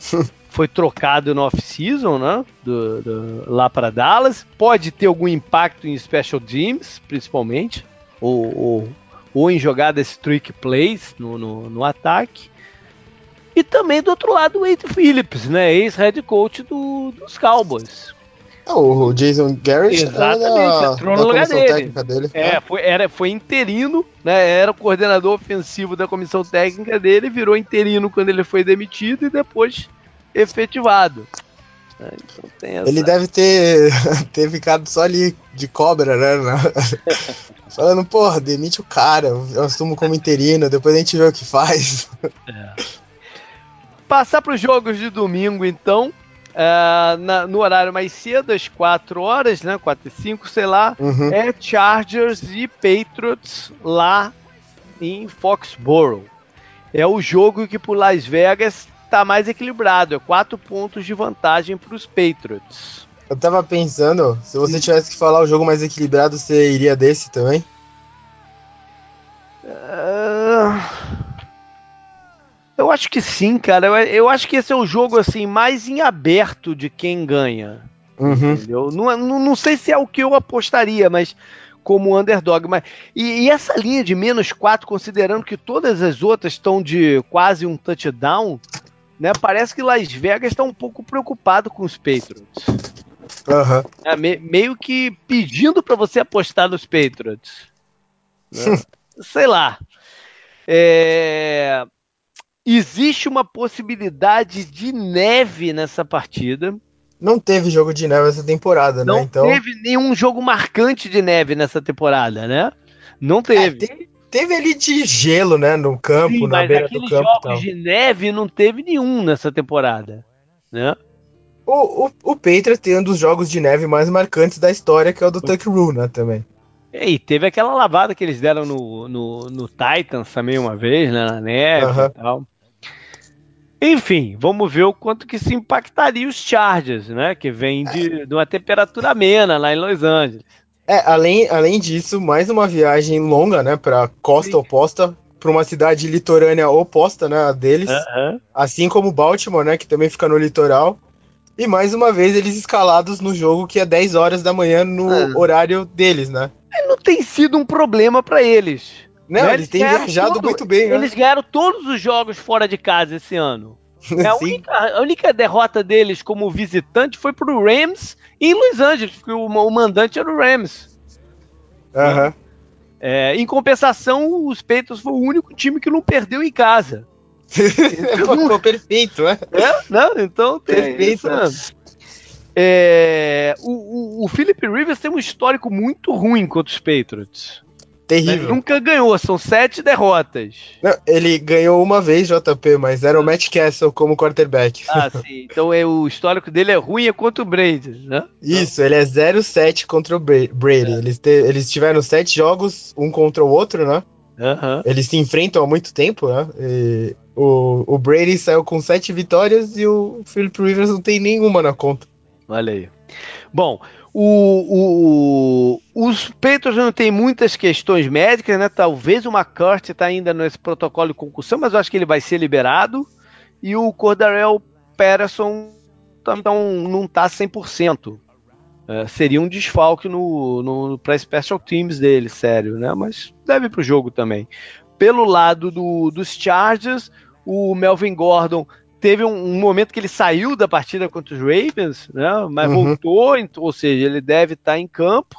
foi trocado no off-season, né? Do, do, lá para Dallas. Pode ter algum impacto em special teams, principalmente, ou, ou, ou em jogadas trick plays no, no, no, ataque. E também do outro lado o Wade Phillips, né? Ex-head coach do, dos Cowboys. Ah, o Jason Garrett Exatamente, entrou no lugar dele. dele. É, é, Foi, era, foi interino, né? Era o coordenador ofensivo da comissão técnica dele, virou interino quando ele foi demitido e depois efetivado. É, então essa... Ele deve ter, ter ficado só ali de cobra, né? Falando, porra, demite o cara, eu assumo como interino, depois a gente vê o que faz. É. Passar para os jogos de domingo, então. Uh, na, no horário mais cedo, às 4 horas, né? 4 e 5, sei lá. Uhum. É Chargers e Patriots lá em Foxborough. É o jogo que por Las Vegas tá mais equilibrado. É 4 pontos de vantagem para os Patriots. Eu tava pensando, se você tivesse que falar o jogo mais equilibrado, você iria desse também? Uh... Eu acho que sim, cara. Eu, eu, acho que esse é o jogo assim mais em aberto de quem ganha. Uhum. Entendeu? Não, não, não, sei se é o que eu apostaria, mas como underdog. Mas, e, e essa linha de menos 4, considerando que todas as outras estão de quase um touchdown, né? Parece que Las Vegas está um pouco preocupado com os Patriots. Uhum. É, me, meio que pedindo para você apostar nos Patriots. Né? sei lá. É, Existe uma possibilidade de neve nessa partida. Não teve jogo de neve essa temporada, não né? Então... Não teve nenhum jogo marcante de neve nessa temporada, né? Não teve. É, teve, teve, ali de gelo, né? No campo, Sim, na beira do campo. jogos de neve não teve nenhum nessa temporada, né? O, o, o Patriots tem um dos jogos de neve mais marcantes da história, que é o do Tuck Rule, né? Também. E teve aquela lavada que eles deram no, no, no Titans também uma vez, né? Na neve uh -huh. e tal. Enfim, vamos ver o quanto que se impactaria os Chargers, né? Que vem de, de uma temperatura amena lá em Los Angeles. É, além, além disso, mais uma viagem longa, né? Pra costa Sim. oposta, para uma cidade litorânea oposta, né? A deles. Assim como Baltimore, né? Que também fica no litoral. E mais uma vez eles escalados no jogo que é 10 horas da manhã no é. horário deles, né? Não tem sido um problema para eles. Não, né? eles têm viajado tudo. muito bem. Né? Eles ganharam todos os jogos fora de casa esse ano. a, única, a única derrota deles como visitante foi pro Rams em Los Angeles, porque o, o mandante era o Rams. Uhum. É, em compensação, os Peitos foi o único time que não perdeu em casa. Ficou perfeito, né? É, não, então tem perfeito. Isso, é, o, o, o Philip Rivers tem um histórico muito ruim contra os Patriots. Terrível. Ele nunca ganhou, são sete derrotas. Não, ele ganhou uma vez, JP, mas era o Matt Castle como quarterback. Ah, sim. Então é, o histórico dele é ruim é contra o Brady, né? Isso, ele é 0-7 contra o Brady. É. Eles, te, eles tiveram sete jogos, um contra o outro, né? Uhum. Eles se enfrentam há muito tempo, né? E o, o Brady saiu com sete vitórias e o Philip Rivers não tem nenhuma na conta. Olha aí. Bom, o, o, os Patriots não tem muitas questões médicas, né? Talvez o McCarthy está ainda nesse protocolo de concussão, mas eu acho que ele vai ser liberado. E o Cordarel Patterson então, não está 100%. É, seria um desfalque no, no, para special teams dele, sério, né? Mas deve para o jogo também. Pelo lado do, dos Chargers, o Melvin Gordon teve um, um, momento que ele saiu da partida contra os Ravens, né? Mas uhum. voltou, ou seja, ele deve estar tá em campo.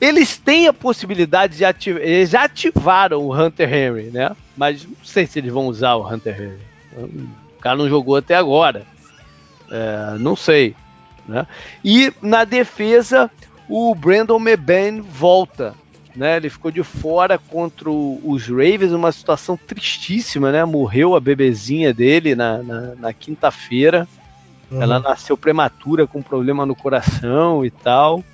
Eles têm a possibilidade de ativar. Eles já ativaram o Hunter Henry, né? Mas não sei se eles vão usar o Hunter Henry. O cara não jogou até agora. É, não sei. Né? E na defesa, o Brandon Meben volta né? Ele ficou de fora contra os Ravens, uma situação tristíssima, né? Morreu a bebezinha dele na, na, na quinta-feira. Uhum. Ela nasceu prematura com problema no coração e tal.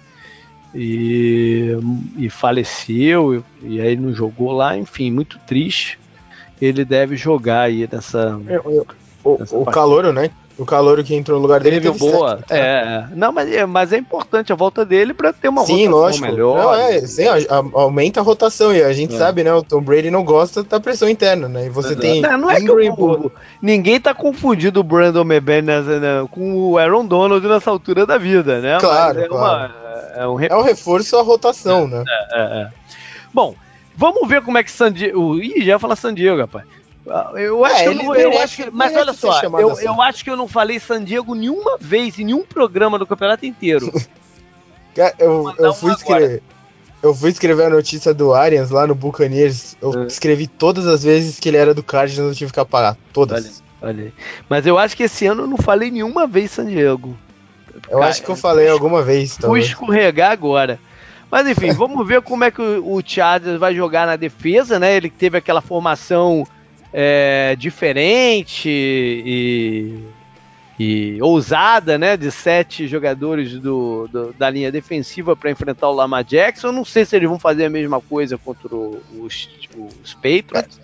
E, e faleceu, e aí não jogou lá, enfim, muito triste. Ele deve jogar aí nessa. É, o, o, o calor, né? O calor que entrou no lugar dele teve, boa. Sete, é, não, mas é, mas é importante a volta dele para ter uma sim, rotação lógico. melhor. Não, é, sim, a, a, aumenta a rotação e a gente é. sabe, né? O Tom Brady não gosta da pressão interna, né? E você tem. Não, não é que o, ninguém tá confundindo o Brandon McBain né, com o Aaron Donald nessa altura da vida, né? Claro, é, claro. Uma, é, um, é um reforço à rotação, né? É, é, é. Bom, vamos ver como é que San Diego. Ih, já fala San Diego, rapaz. Eu acho é, que eu, não, eu acho que, mas olha só, eu, assim. eu acho que eu não falei San Diego nenhuma vez em nenhum programa do campeonato inteiro. eu, eu fui escrever. Eu fui escrever a notícia do Arians lá no Buccaneers. Eu é. escrevi todas as vezes que ele era do Cardinals, eu tive que apagar. Todas. Olha, olha. Mas eu acho que esse ano eu não falei nenhuma vez San Diego. Eu Cara, acho que eu falei alguma vez. Vou escorregar agora. Mas enfim, vamos ver como é que o, o Chargers vai jogar na defesa, né? Ele teve aquela formação é, diferente e, e, ousada, né? De sete jogadores do, do da linha defensiva para enfrentar o Lamar Jackson. Não sei se eles vão fazer a mesma coisa contra os, os Patriots.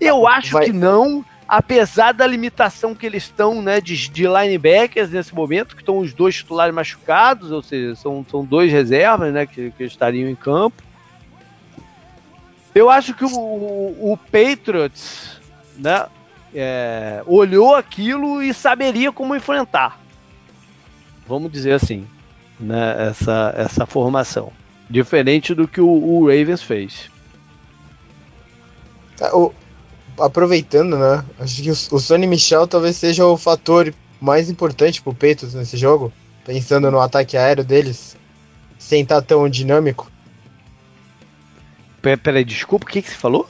Eu acho Vai. que não, apesar da limitação que eles estão né, de, de linebackers nesse momento, que estão os dois titulares machucados, ou seja, são, são dois reservas né, que, que estariam em campo. Eu acho que o, o Patriots né, é, olhou aquilo e saberia como enfrentar. Vamos dizer assim, né, essa, essa formação. Diferente do que o, o Ravens fez. É, o, aproveitando, né? Acho que o, o Sonny Michel talvez seja o fator mais importante pro Peitos nesse jogo. Pensando no ataque aéreo deles, sem estar tão dinâmico. Peraí, desculpa, o que, que você falou?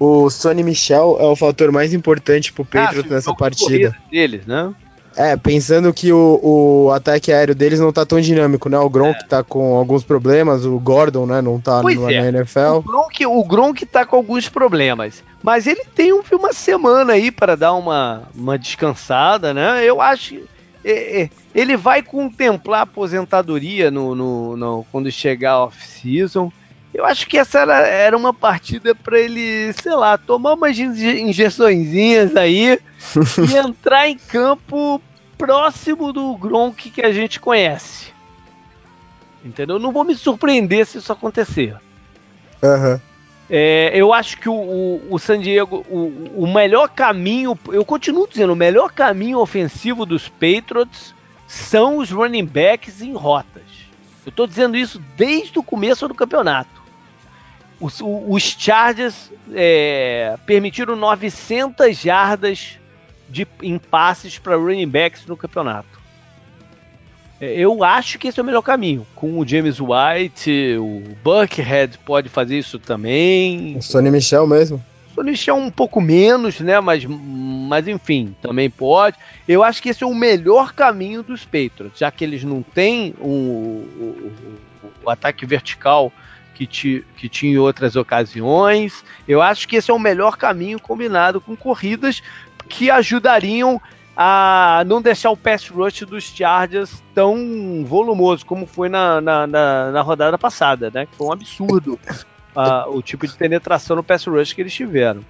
O Sonny Michel é o fator mais importante pro Patriots ah, nessa partida. Deles, né? É, pensando que o, o ataque aéreo deles não tá tão dinâmico, né? O Gronk é. tá com alguns problemas, o Gordon, né, não tá no, é. na NFL. O Gronk, o Gronk tá com alguns problemas, mas ele tem um, uma semana aí para dar uma, uma descansada, né? Eu acho é, é, ele vai contemplar a aposentadoria no, no, no quando chegar a off-season. Eu acho que essa era, era uma partida para ele, sei lá, tomar umas injeçõezinhas aí e entrar em campo próximo do Gronk que a gente conhece. Entendeu? Não vou me surpreender se isso acontecer. Uhum. É, eu acho que o, o, o San Diego, o, o, melhor caminho, eu continuo dizendo, o melhor caminho ofensivo dos Patriots são os running backs em rotas. Eu estou dizendo isso desde o começo do campeonato. Os, os Chargers é, permitiram 900 jardas de, em passes para running backs no campeonato. É, eu acho que esse é o melhor caminho. Com o James White, o Buckhead pode fazer isso também. O Sonny Michel mesmo. O Sonny Michel um pouco menos, né? Mas, mas enfim, também pode. Eu acho que esse é o melhor caminho dos Patriots, já que eles não têm o, o, o ataque vertical que, ti, que tinha em outras ocasiões. Eu acho que esse é o melhor caminho combinado com corridas que ajudariam a não deixar o pass rush dos Chargers tão volumoso como foi na, na, na, na rodada passada, né? Que foi um absurdo uh, o tipo de penetração no pass rush que eles tiveram.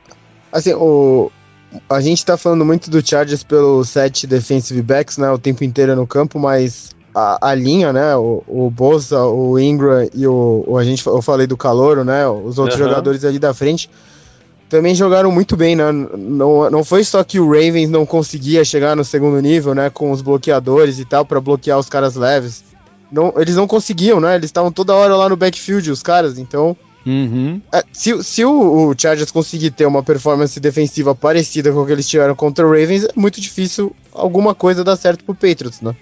Assim, o, a gente tá falando muito do Chargers pelo set defensive backs, né? O tempo inteiro no campo, mas a, a, linha, né? O, o Bosa, o Ingram e o, o, a gente eu falei do Calouro, né? Os outros uhum. jogadores ali da frente também jogaram muito bem, né? Não, não foi só que o Ravens não conseguia chegar no segundo nível, né? Com os bloqueadores e tal para bloquear os caras leves. Não, eles não conseguiam, né? Eles estavam toda hora lá no backfield, os caras. Então, uhum. é, se, se o, o, Chargers conseguir ter uma performance defensiva parecida com o que eles tiveram contra o Ravens, é muito difícil alguma coisa dar certo pro Patriots, né?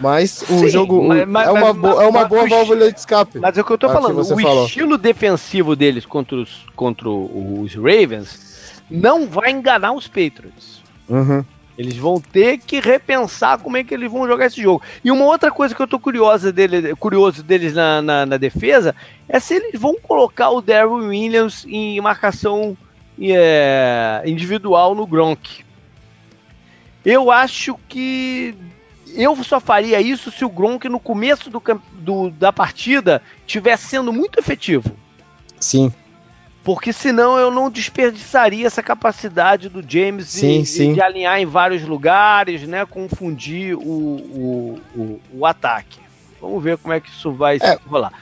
Mas o Sim, jogo mas, mas, é, uma mas, é uma boa válvula de escape. Mas é o que eu tô falando. O falou. estilo defensivo deles contra os, contra os Ravens não vai enganar os Patriots. Uhum. Eles vão ter que repensar como é que eles vão jogar esse jogo. E uma outra coisa que eu tô curiosa dele, curioso deles na, na, na defesa é se eles vão colocar o Darryl Williams em marcação é, individual no Gronk. Eu acho que eu só faria isso se o Gronk no começo do, do, da partida tivesse sendo muito efetivo. Sim. Porque senão eu não desperdiçaria essa capacidade do James sim, de, sim. de, alinhar em vários lugares, né? Confundir o, o, o, o ataque. Vamos ver como é que isso vai é, rolar.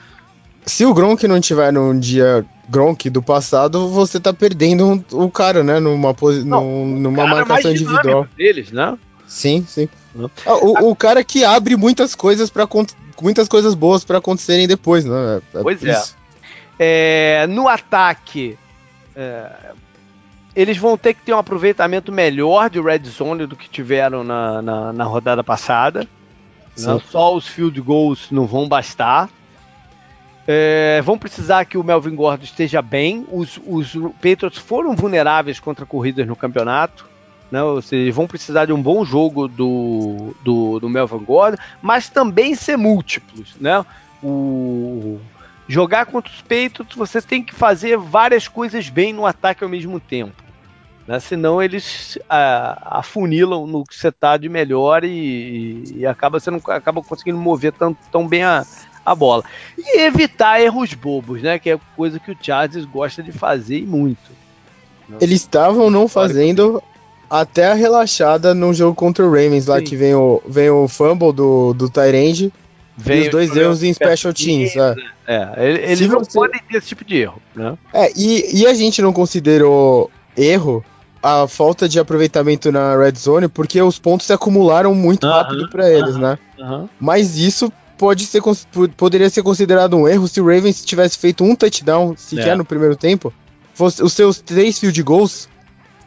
Se o Gronk não tiver num dia Gronk do passado, você tá perdendo o cara, né? Numa, não, numa marcação individual. deles, né? Sim, sim. Ah, o, o, cara que abre muitas coisas para muitas coisas boas para acontecerem depois, né? É, pois é. é. No ataque, é, eles vão ter que ter um aproveitamento melhor de red zone do que tiveram na, na, na rodada passada. Né? Só os field goals não vão bastar. É, vão precisar que o Melvin Gordon esteja bem. Os, os Patriots foram vulneráveis contra corridas no campeonato. Né? Seja, vão precisar de um bom jogo do, do, do Melvin Gordon, mas também ser múltiplos. Né? O, jogar contra os Patriots, você tem que fazer várias coisas bem no ataque ao mesmo tempo. Né? Senão eles a, afunilam no que você está de melhor e, e, acaba, você não acaba conseguindo mover tão, tão bem a, a bola. E evitar erros bobos, né? Que é coisa que o Chargers gosta de fazer e muito. Eles estavam não fazendo até a relaxada no jogo contra o Ravens, lá Sim. que vem o, vem o fumble do, do Tyrande e os dois erros em special teams. É, é eles não você... podem ter esse tipo de erro, né? É, e, e a gente não considerou erro a falta de aproveitamento na red zone porque os pontos se acumularam muito uh -huh, rápido para eles, uh -huh, né? Uh -huh. Mas isso pode ser, poderia ser considerado um erro se o Ravens tivesse feito um touchdown sequer é. no primeiro tempo. Fosse, os seus três field goals,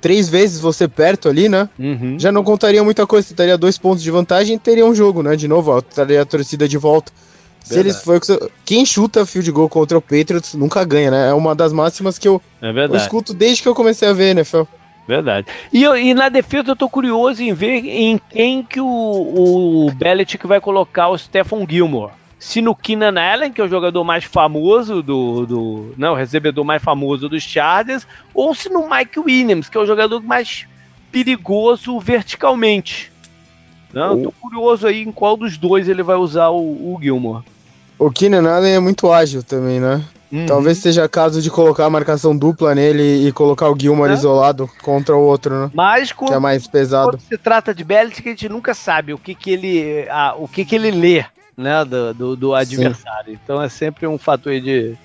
três vezes você perto ali, né? Uhum. Já não contaria muita coisa. Você teria dois pontos de vantagem e teria um jogo, né? De novo, ó, teria a torcida de volta. Se eles for, quem chuta field goal contra o Patriots nunca ganha, né? É uma das máximas que eu, é eu escuto desde que eu comecei a ver, né, Fel? Verdade. E, e, na defesa eu tô curioso em ver em quem que o, o Belichick vai colocar o Stephen Gilmore. Se no Keenan Allen, que é o jogador mais famoso do, do. Não, o recebedor mais famoso dos Chargers, ou se no Mike Williams, que é o jogador mais perigoso verticalmente. Não, eu tô curioso aí em qual dos dois ele vai usar o, o Gilmore. O Keenan Allen é muito ágil também, né? Uhum. Talvez seja caso de colocar a marcação dupla nele e colocar o Gilmore é. isolado contra o outro, né? Mas quando, que é mais pesado. quando se trata de Belichick, a gente nunca sabe o que, que ele ah, o que, que ele lê, né, do, do, do adversário. Sim. Então é sempre um fator de,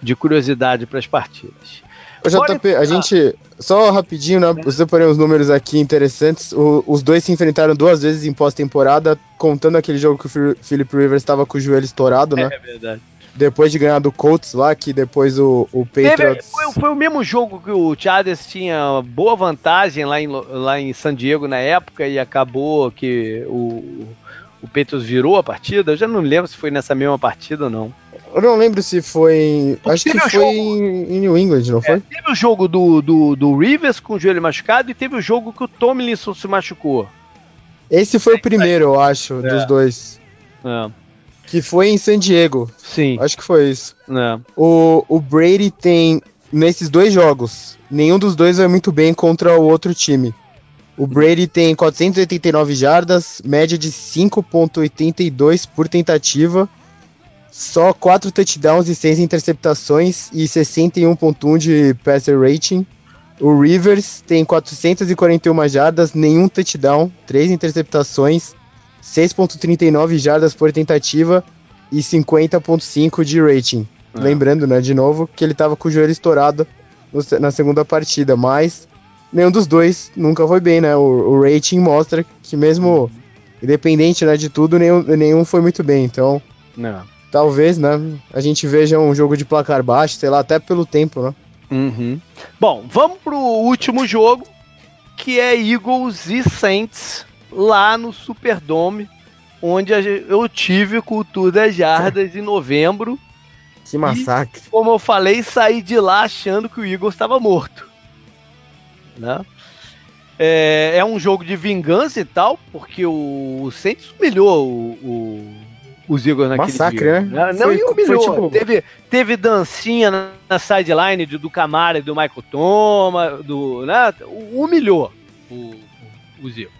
de curiosidade para as partidas. O JP, a gente. Só rapidinho, né? Você separei uns números aqui interessantes. O, os dois se enfrentaram duas vezes em pós-temporada, contando aquele jogo que o Philip Rivers estava com o joelho estourado, né? É verdade depois de ganhar do Colts lá, que depois o, o Patriots... Foi, foi, o mesmo jogo que o Chargers tinha boa vantagem lá em, lá em San Diego na época e acabou que o, o Patriots virou a partida? Eu já não lembro se foi nessa mesma partida ou não. Eu não lembro se foi. Acho que foi jogo... em New England, não é, foi? Teve o jogo do, do, do Rivers com o joelho machucado e teve o jogo que o Tomlinson se machucou. Esse foi o primeiro, eu acho, é. dos dois. É. Que foi em San Diego. Sim. Acho que foi isso. É. O, o Brady tem, nesses dois jogos, nenhum dos dois vai muito bem contra o outro time. O Brady tem 489 jardas, média de 5.82 por tentativa, só 4 touchdowns e 6 interceptações e 61.1 de passer rating. O Rivers tem 441 jardas, nenhum touchdown, 3 interceptações 6.39 jardas por tentativa e 50.5 de rating. É. Lembrando, né, de novo, que ele estava com o joelho estourado no, na segunda partida, mas nenhum dos dois nunca foi bem, né? O, o rating mostra que mesmo independente né, de tudo, nenhum, nenhum foi muito bem. Então, Não. talvez, né, a gente veja um jogo de placar baixo, sei lá, até pelo tempo, né? Uhum. Bom, vamos pro último jogo, que é Eagles e Saints lá no Superdome, onde eu tive Cultura das Jardas em novembro. Que massacre. E, como eu falei, saí de lá achando que o Eagles estava morto. Né? É, é, um jogo de vingança e tal, porque o, Saints humilhou o, o, os Eagles naquele Massacre, dia. né? Não, foi, humilhou. Tipo... Teve, teve dancinha na, na sideline do, do Camara e do Michael Thomas, do, né? humilhou o, os Eagles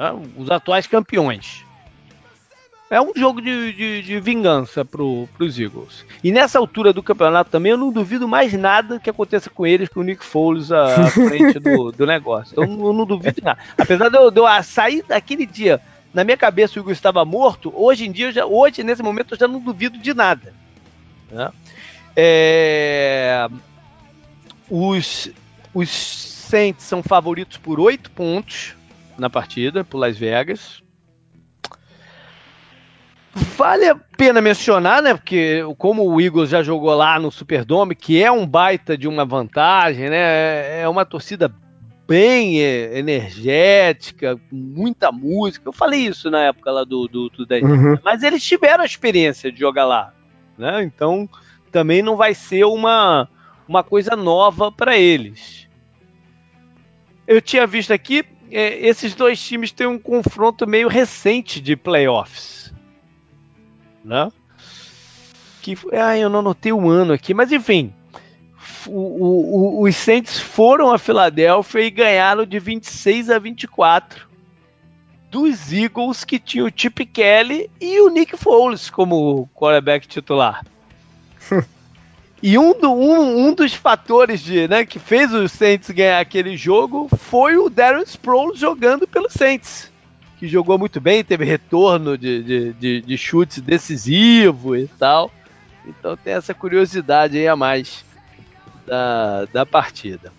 né? os atuais campeões. É um jogo de, de, de vingança pro, pros Eagles. E nessa altura do campeonato também, eu não duvido mais nada que aconteça com eles, com o Nick Foles à frente do, do negócio. Então eu não duvido nada. Apesar de eu, de eu sair daquele dia, na minha cabeça o Eagles estava morto, hoje em dia, já, hoje, nesse momento, eu já não duvido de nada. Né? É... Os, os Saints são favoritos por oito pontos na partida, por Las Vegas. Vale a pena mencionar, né? Porque como o Eagles já jogou lá no Superdome, que é um baita de uma vantagem, né? É uma torcida bem é, energética, com muita música. Eu falei isso na época lá do, do, do 10 uhum. Mas eles tiveram a experiência de jogar lá, né? Então também não vai ser uma, uma coisa nova para eles. Eu tinha visto aqui, é, esses dois times têm um confronto meio recente de playoffs né? Que, ah, eu não notei o ano aqui, mas enfim, o, o, o, os Saints foram a Filadélfia e ganharam de 26 a 24 dos Eagles que tinham o Chip Kelly e o Nick Foles como quarterback titular. e um, do, um, um, dos fatores de, né, que fez os Saints ganhar aquele jogo foi o Darren Sproles jogando pelo Saints que jogou muito bem, teve retorno de, de, de, de chutes decisivo e tal. Então tem essa curiosidade aí a mais da, da partida.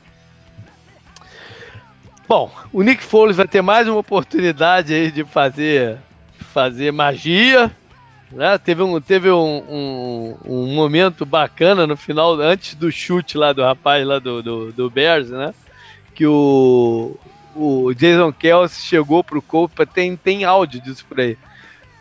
Bom, o Nick Foles vai ter mais uma oportunidade aí de fazer, fazer magia. Né? Teve, um, teve um, um, um, momento bacana no final, antes do chute lá do rapaz lá do, do, do Bears, né? Que o, o Jason Kelsey chegou pro Colts, tem, tem áudio disso por aí.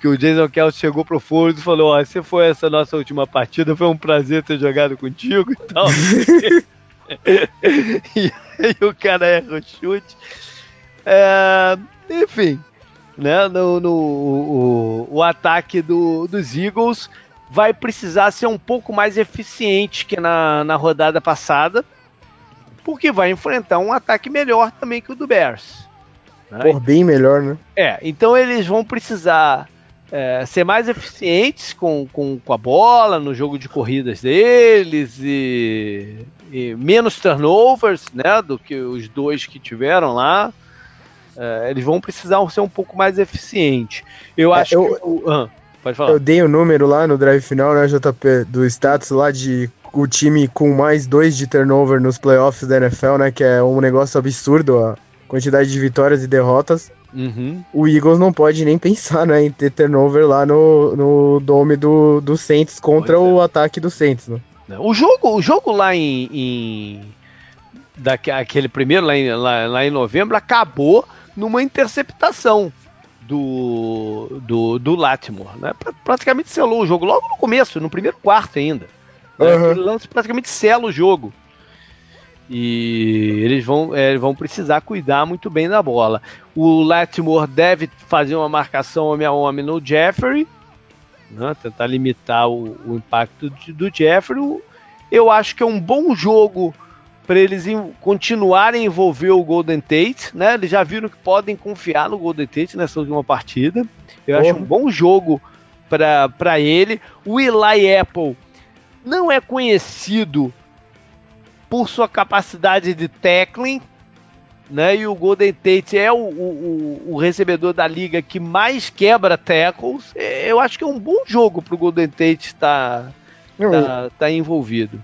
Que o Jason Kelsey chegou pro Foles e falou: Ó, se foi essa nossa última partida, foi um prazer ter jogado contigo e tal. e aí o cara erra o chute. É, enfim, né? No, no o, o, ataque do, dos Eagles vai precisar ser um pouco mais eficiente que na, na rodada passada porque vai enfrentar um ataque melhor também que o do Bears. Né? Por bem melhor, né? É, então eles vão precisar é, ser mais eficientes com, com, com, a bola no jogo de corridas deles e, e, menos turnovers, né, do que os dois que tiveram lá. É, eles vão precisar ser um pouco mais eficientes. Eu é, acho eu, que o, ah, pode falar. Eu dei o número lá no drive final, né, JP, do status lá de o time com mais dois de turnover nos playoffs da NFL, né? Que é um negócio absurdo a quantidade de vitórias e derrotas. Uhum. O Eagles não pode nem pensar né, em ter turnover lá no, no dome do, do Saints contra pois o é. ataque do Saints. Né? O jogo, o jogo lá em, em daquele primeiro lá em, lá, lá em novembro acabou numa interceptação do, do, do Latimore. Né? Praticamente selou o jogo logo no começo, no primeiro quarto ainda. Uhum. Aquele lance praticamente sela o jogo. E eles vão, é, vão precisar cuidar muito bem da bola. O Latimore deve fazer uma marcação homem a homem no Jeffrey, né, tentar limitar o, o impacto do Jeffrey. Eu acho que é um bom jogo para eles continuarem a envolver o Golden Tate. Né? Eles já viram que podem confiar no Golden Tate nessa última partida. Eu Porra. acho um bom jogo para ele. O Eli Apple não é conhecido por sua capacidade de tackling, né? E o Golden Tate é o, o, o, recebedor da liga que mais quebra tackles. É, eu acho que é um bom jogo para o Golden Tate estar tá, tá, tá envolvido.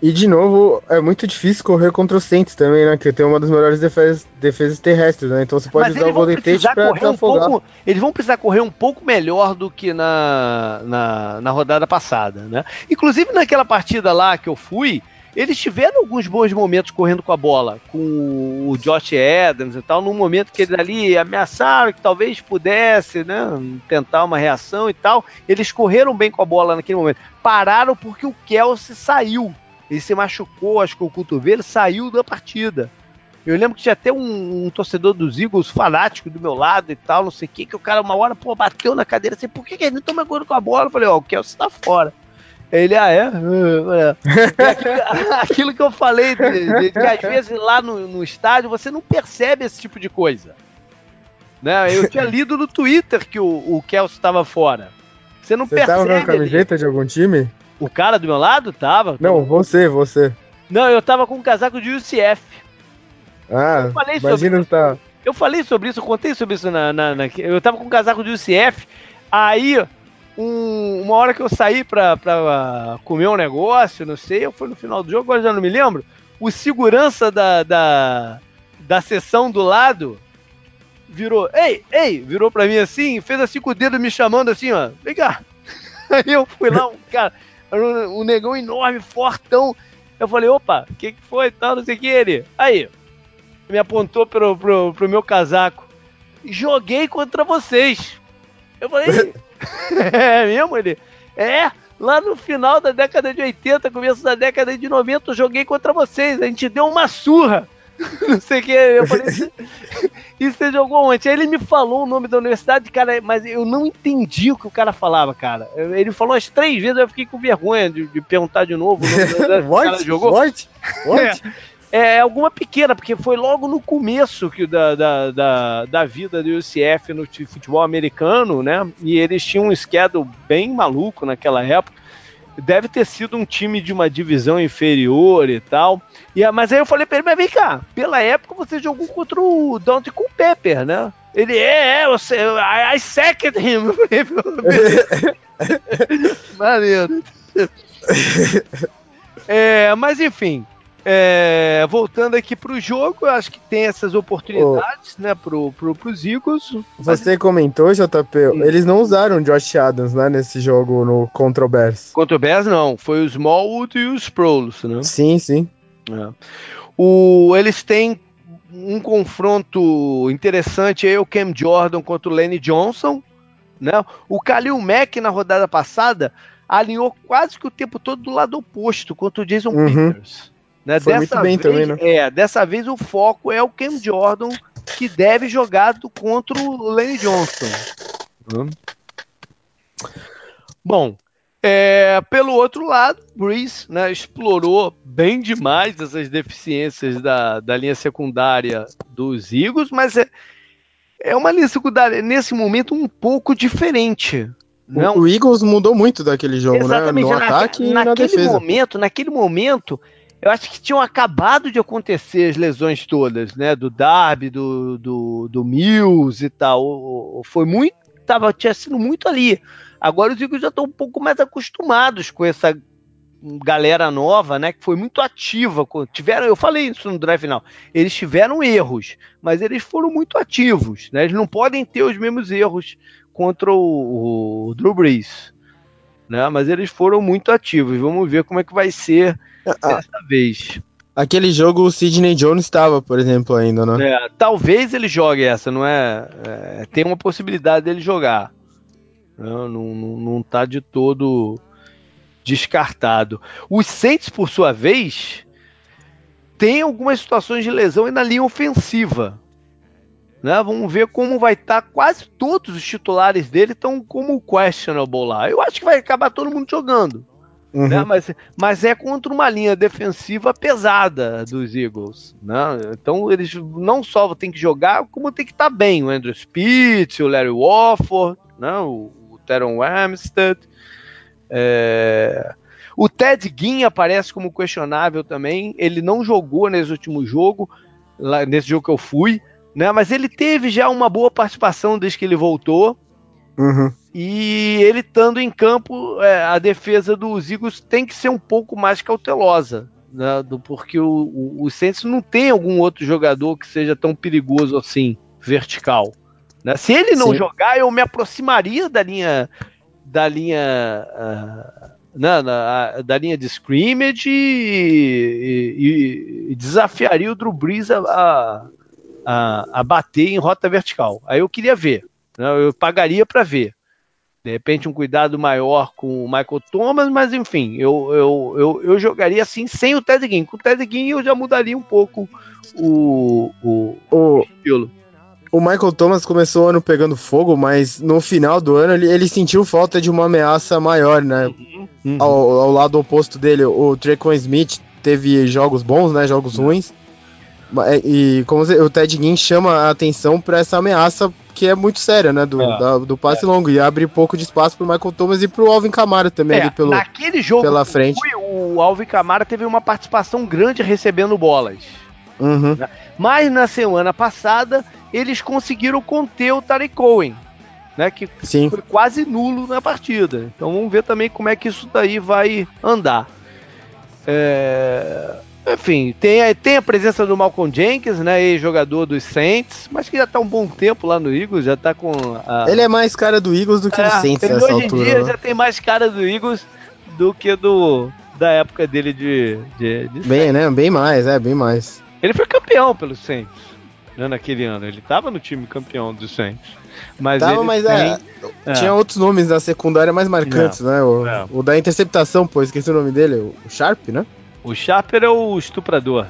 E de novo, é muito difícil correr contra o Saints também, né? Que tem uma das melhores defesas, defesas terrestres, né? Então você pode Mas usar o Golden Tate pra correr um pouco, Eles vão precisar correr um pouco melhor do que na, na, na, rodada passada, né? Inclusive naquela partida lá que eu fui, eles tiveram alguns bons momentos correndo com a bola, com o Josh Adams e tal, num momento que eles ali ameaçaram que talvez pudesse, né? Tentar uma reação e tal. Eles correram bem com a bola naquele momento. Pararam porque o Kelsey saiu ele se machucou, acho que o cotovelo, saiu da partida. Eu lembro que tinha até um, um, torcedor dos Eagles fanático do meu lado e tal, não sei o que, que o cara uma hora, pô, bateu na cadeira assim, por que, que ele não toma gol com a bola? Eu falei, ó, oh, o Kelsey tá fora. Ele, ah, é? é. Aquilo, que eu falei, de, de, que às vezes lá no, no estádio você não percebe esse tipo de coisa. Né? Eu tinha lido no Twitter que o, o Kelsey estava fora. Você não Você percebe. tava com a camiseta de algum time? O cara do meu lado tava? Não, você, você. Não, eu tava com um casaco de UCF. Ah, Eu falei sobre imagina isso. tá. Eu falei sobre isso, eu contei sobre isso na. na- na- eu tava com um casaco de UCF. Aí, um- uma hora que eu saí pra, pra comer um negócio, não sei, foi no final do jogo, agora já não me lembro. O segurança da, da, da sessão do lado virou, ei, ei, virou pra mim assim, fez assim com o dedo me chamando assim, ó, vem cá. Aí eu fui lá, um cara, era um, um negão enorme, fortão. Eu falei, opa, o que, que foi tal, não sei o que ele. Aí, me apontou pro, pro, pro meu casaco. Joguei contra vocês. Eu falei, é mesmo? Ele, é, lá no final da década de 80, começo da década de 90, eu joguei contra vocês. A gente deu uma surra. Não sei o que. Eu falei, e você jogou ontem? Aí ele me falou o nome da universidade, cara, mas eu não entendi o que o cara falava, cara. Ele falou umas três vezes, eu fiquei com vergonha de, de perguntar de novo o nome da universidade jogou. What? What? É alguma pequena, porque foi logo no começo que, da, da, da, da vida do UCF no futebol americano, né? E eles tinham um schedule bem maluco naquela época. Deve ter sido um time de uma divisão inferior e tal. E, mas aí eu falei pra ele, mas vem cá, pela época você jogou contra o Dante Culpepper, né? Ele, é, é, você, I, I sacked him. Eu. Maneiro. É, mas enfim, é, voltando aqui pro jogo, eu acho que tem essas oportunidades, né, pro, pro, pros Eagles. Você comentou, JP, eles não usaram Josh Adams, né, nesse jogo no contra o Bears. Contra o Bears, não. Foi o Smallwood e o Sproles, né? Sim, sim. É. O, eles têm um confronto interessante aí, o Cam Jordan contra o Lenny Johnson. Né? O Khalil Mack, na rodada passada, alinhou quase que o tempo todo do lado oposto contra o Jason Uhum. Peters. Né? Foi muito bem vez, também, né? É, dessa vez o foco é o Cam Jordan, que deve jogar do- contra o Lenny Johnson. Hum. Bom, é, pelo outro lado, Breeze né, explorou bem demais essas deficiências da, da linha secundária dos Eagles, mas é, é uma linha secundária nesse momento um pouco diferente. Não, O, o Eagles mudou muito daquele jogo, Exatamente, né? No na- ataque e na naquele defesa. momento, naquele momento, eu acho que tinham acabado de acontecer as lesões todas, né? Do Darby, do, do, do Mills e tal. Foi muito, tava, tinha sido muito ali. Agora os Eagles já estão um pouco mais acostumados com essa galera nova, né? Que foi muito ativa. Tiveram, eu falei isso no drive final. Eles tiveram erros, mas eles foram muito ativos, né? Eles não podem ter os mesmos erros contra o, o Drew Brees né? Mas eles foram muito ativos. Vamos ver como é que vai ser Ah, dessa vez. aquele jogo o Sidney Jones estava, por exemplo, ainda, né? É, talvez ele jogue essa, não é? é, tem uma possibilidade dele jogar. Não, não, não, tá de todo descartado. Os Saints, por sua vez, tem algumas situações de lesão na linha ofensiva. Né? Vamos ver como vai estar. quase todos os titulares dele estão como questionable lá. Eu acho que vai acabar todo mundo jogando. Uhum. né? Mas, mas é contra uma linha defensiva pesada dos Eagles. Né? Então eles não só têm que jogar, como tem que estar bem. O Andrew Spitz, o Larry Warford, né? o, o Teron Armstead. É... O Ted Ginn aparece como questionável também. Ele não jogou nesse último jogo, lá, nesse jogo que eu fui, né? mas ele teve já uma boa participação desde que ele voltou. Uhum. E ele estando em campo, é, a defesa dos Eagles tem que ser um pouco mais cautelosa, né, do, porque o, o, o Saints não tem algum outro jogador que seja tão perigoso assim, vertical. né? Se ele não Sim. jogar, eu me aproximaria da linha da linha ah, na- na- da linha de scrimmage e, e- e desafiaria o Drew Brees a, a, a- a bater em rota vertical. Aí eu queria ver, né? eu pagaria para ver. De repente, um cuidado maior com o Michael Thomas, mas enfim, eu, eu, eu, eu jogaria assim sem o Ted Ginn. Com o Ted Ginn eu já mudaria um pouco o, o O, estilo. o Michael Thomas começou o ano pegando fogo, mas no final do ano ele, ele sentiu falta de uma ameaça maior, né? Uhum. Ao, ao lado oposto dele, o Trequan Smith teve jogos bons, né? Jogos ruins. É, e como o Ted Ginn chama a atenção para essa ameaça que é muito séria, né? Do, é, da, do passe é. longo. E abre pouco de espaço pro Michael Thomas e pro Alvin Kamara também é, ali pelo, naquele jogo pela frente. Fui, o Alvin Kamara teve uma participação grande recebendo bolas. Uhum. Né? Mas na semana passada eles conseguiram conter o Tarek Cohen. Né, que Sim. foi quase nulo na partida. Então vamos ver também como é que isso daí vai andar. É... Enfim, tem a, tem a presença do Malcolm Jenkins, né, ex-jogador dos Saints, mas que já tá um bom tempo lá no Eagles, já tá com a... Ele é mais cara do Eagles do que é, do Saints ele nessa hoje altura. em dia né? já tem mais cara do Eagles do que do da época dele de, de, de Bem, né? Bem mais, é, bem mais. Ele foi campeão pelo Saints, né, naquele ano. Ele tava no time campeão do Saints. Mas Tava, mas tem... é, é. Tinha outros nomes da secundária mais marcantes, né? O, É. o da interceptação, pô, esqueci o nome dele, o Sharp, né? O Sharper é o estuprador.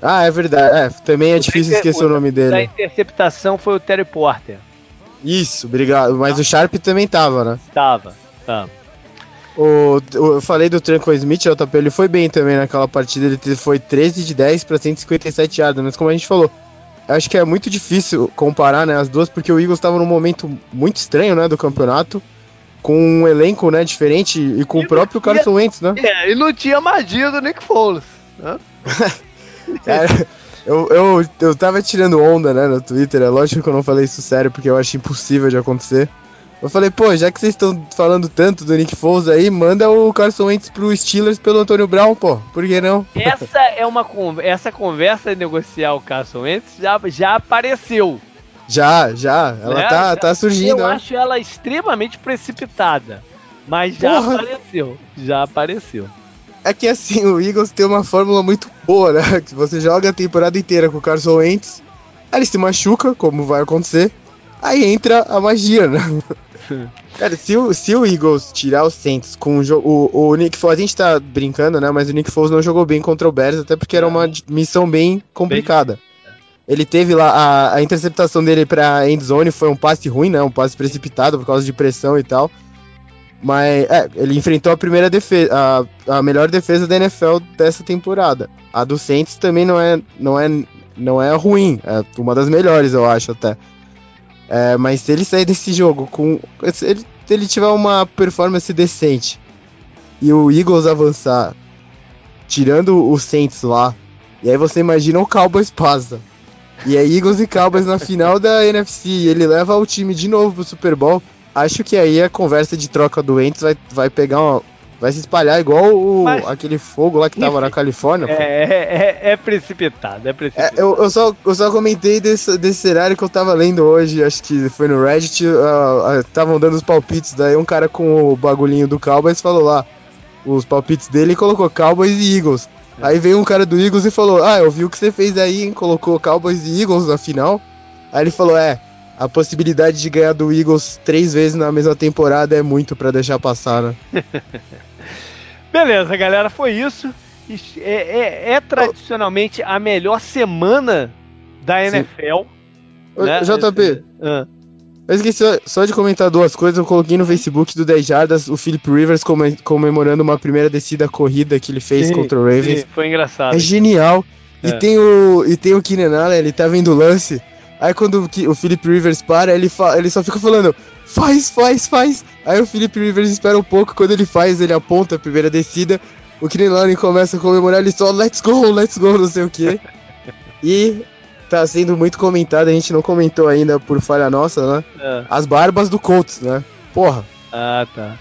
Ah, é verdade. É, também é O difícil da- esquecer o nome dele. interceptação foi o Terry Porter. Isso, obrigado. Mas o Sharp também tava, né? Tava, tava. O, o- eu falei do Tranquil Smith, o JP, ele foi bem também naquela partida. Ele foi 13 de 10 pra 157 yardas, mas como a gente falou, acho que é muito difícil comparar né, as duas, porque o Eagles estava num momento muito estranho né, do campeonato, com um elenco né, diferente e com E o próprio tinha- Carson Wentz, né? É, e não tinha magia do Nick Foles. Né? Cara, eu, eu, eu tava tirando onda, né, no Twitter. É lógico que eu não falei isso sério, porque eu acho impossível de acontecer. Eu falei, pô, já que vocês estão falando tanto do Nick Foles aí, manda o Carson Wentz pro Steelers pelo Antônio Brown, pô. Por que não? Essa é uma essa conversa de negociar o Carson Wentz já, já apareceu. Já, já. Ela né? tá, tá surgindo, Eu né? acho ela extremamente precipitada. Mas já Porra. apareceu. Já apareceu. É que assim, o Eagles tem uma fórmula muito boa, né? Que você joga a temporada inteira com o Carson Wentz, aí ele se machuca, como vai acontecer, aí entra a magia, né? Cara, se o, se o Eagles tirar os Saints com o jogo. O, o Nick Foles, a gente tá brincando, né? Mas o Nick Foles não jogou bem contra o Bears, até porque era uma missão bem complicada. Ele teve lá a, a interceptação dele pra endzone, foi um passe ruim, né? Um passe precipitado por causa de pressão e tal. Mas, é, ele enfrentou a primeira defesa, a, a melhor defesa da NFL dessa temporada. A do Saints também não é, não é, não é ruim, é uma das melhores, eu acho até. É, mas se ele sair desse jogo com. Se ele, se ele tiver uma performance decente e o Eagles avançar, tirando o Saints lá, e aí você imagina o Cowboys passa. E é Eagles e Cowboys na final da NFC, e ele leva o time de novo pro Super Bowl. Acho que aí a conversa de troca do Wentz vai, vai pegar uma. Vai se espalhar igual o, Mas- aquele fogo lá que tava na Califórnia. pô. É, é, é precipitado, é É, precipitado. eu, eu, só, eu só comentei desse, desse cenário que eu tava lendo hoje, acho que foi no Reddit, estavam dando os palpites, daí um cara com o bagulhinho do Cowboys falou lá os palpites dele e colocou Cowboys e Eagles. Aí veio um cara do Eagles e falou, ah, eu vi o que você fez aí, hein? colocou Cowboys e Eagles na final. Aí ele falou, é, a possibilidade de ganhar do Eagles três vezes na mesma temporada é muito pra deixar passar, né? Beleza, galera, foi isso. É, é- é tradicionalmente a melhor semana da. NFL. Né? JP, Ah, Eu esqueci só de comentar duas coisas. Eu coloquei no Facebook do 10 Jardas o Philip Rivers come- comemorando uma primeira descida corrida que ele fez sim, contra o Ravens. sim, foi engraçado. É genial. É. E tem o e tem o Keenan Allen, ele tá vendo o lance. Aí quando o, Philip Rivers para, ele, ele só fica falando: faz, faz, faz. Aí o Philip Rivers espera um pouco. Quando ele faz, ele aponta a primeira descida. O Keenan Allen começa a comemorar, ele só let's go, let's go, não sei o que. E tá sendo muito comentado, a gente não comentou ainda por falha nossa, né? Ah, As barbas do Colts, né? Porra. Ah, tá.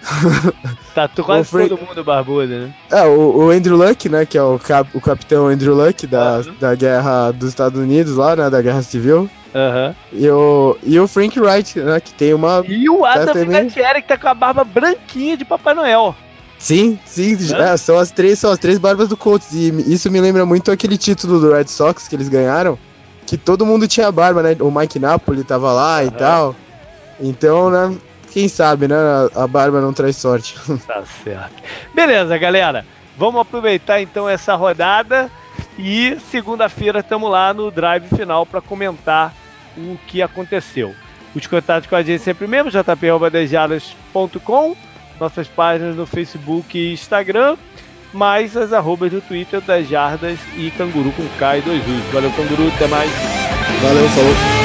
tá quase Frank- todo mundo barbudo, né? É, o, o Andrew Luck, né? Que é o, cap, o capitão Andrew Luck da, Uhum. da guerra dos Estados Unidos lá, né? Da guerra civil. Aham. E o, e o Frank Wright, né? Que tem uma. E o Adam. Vinatieri, que tá com a barba branquinha de Papai Noel. Sim, sim, Hã? é, são as três, são as três barbas do Colts. E isso me lembra muito aquele título do Red Sox que eles ganharam. Que todo mundo tinha barba, né? O Mike Napoli tava lá e tal. Então, né? Quem sabe, né? A, barba não traz sorte. Tá certo. Beleza, galera. Vamos aproveitar então essa rodada e segunda-feira estamos lá no drive final para comentar o que aconteceu. Os contatos com a gente sempre mesmo, jp.dejadas.com, nossas páginas no Facebook e Instagram. mais as arrobas do Twitter das Jardas e Canguru com K e dois U's. Valeu, Canguru, até mais. Valeu, falou.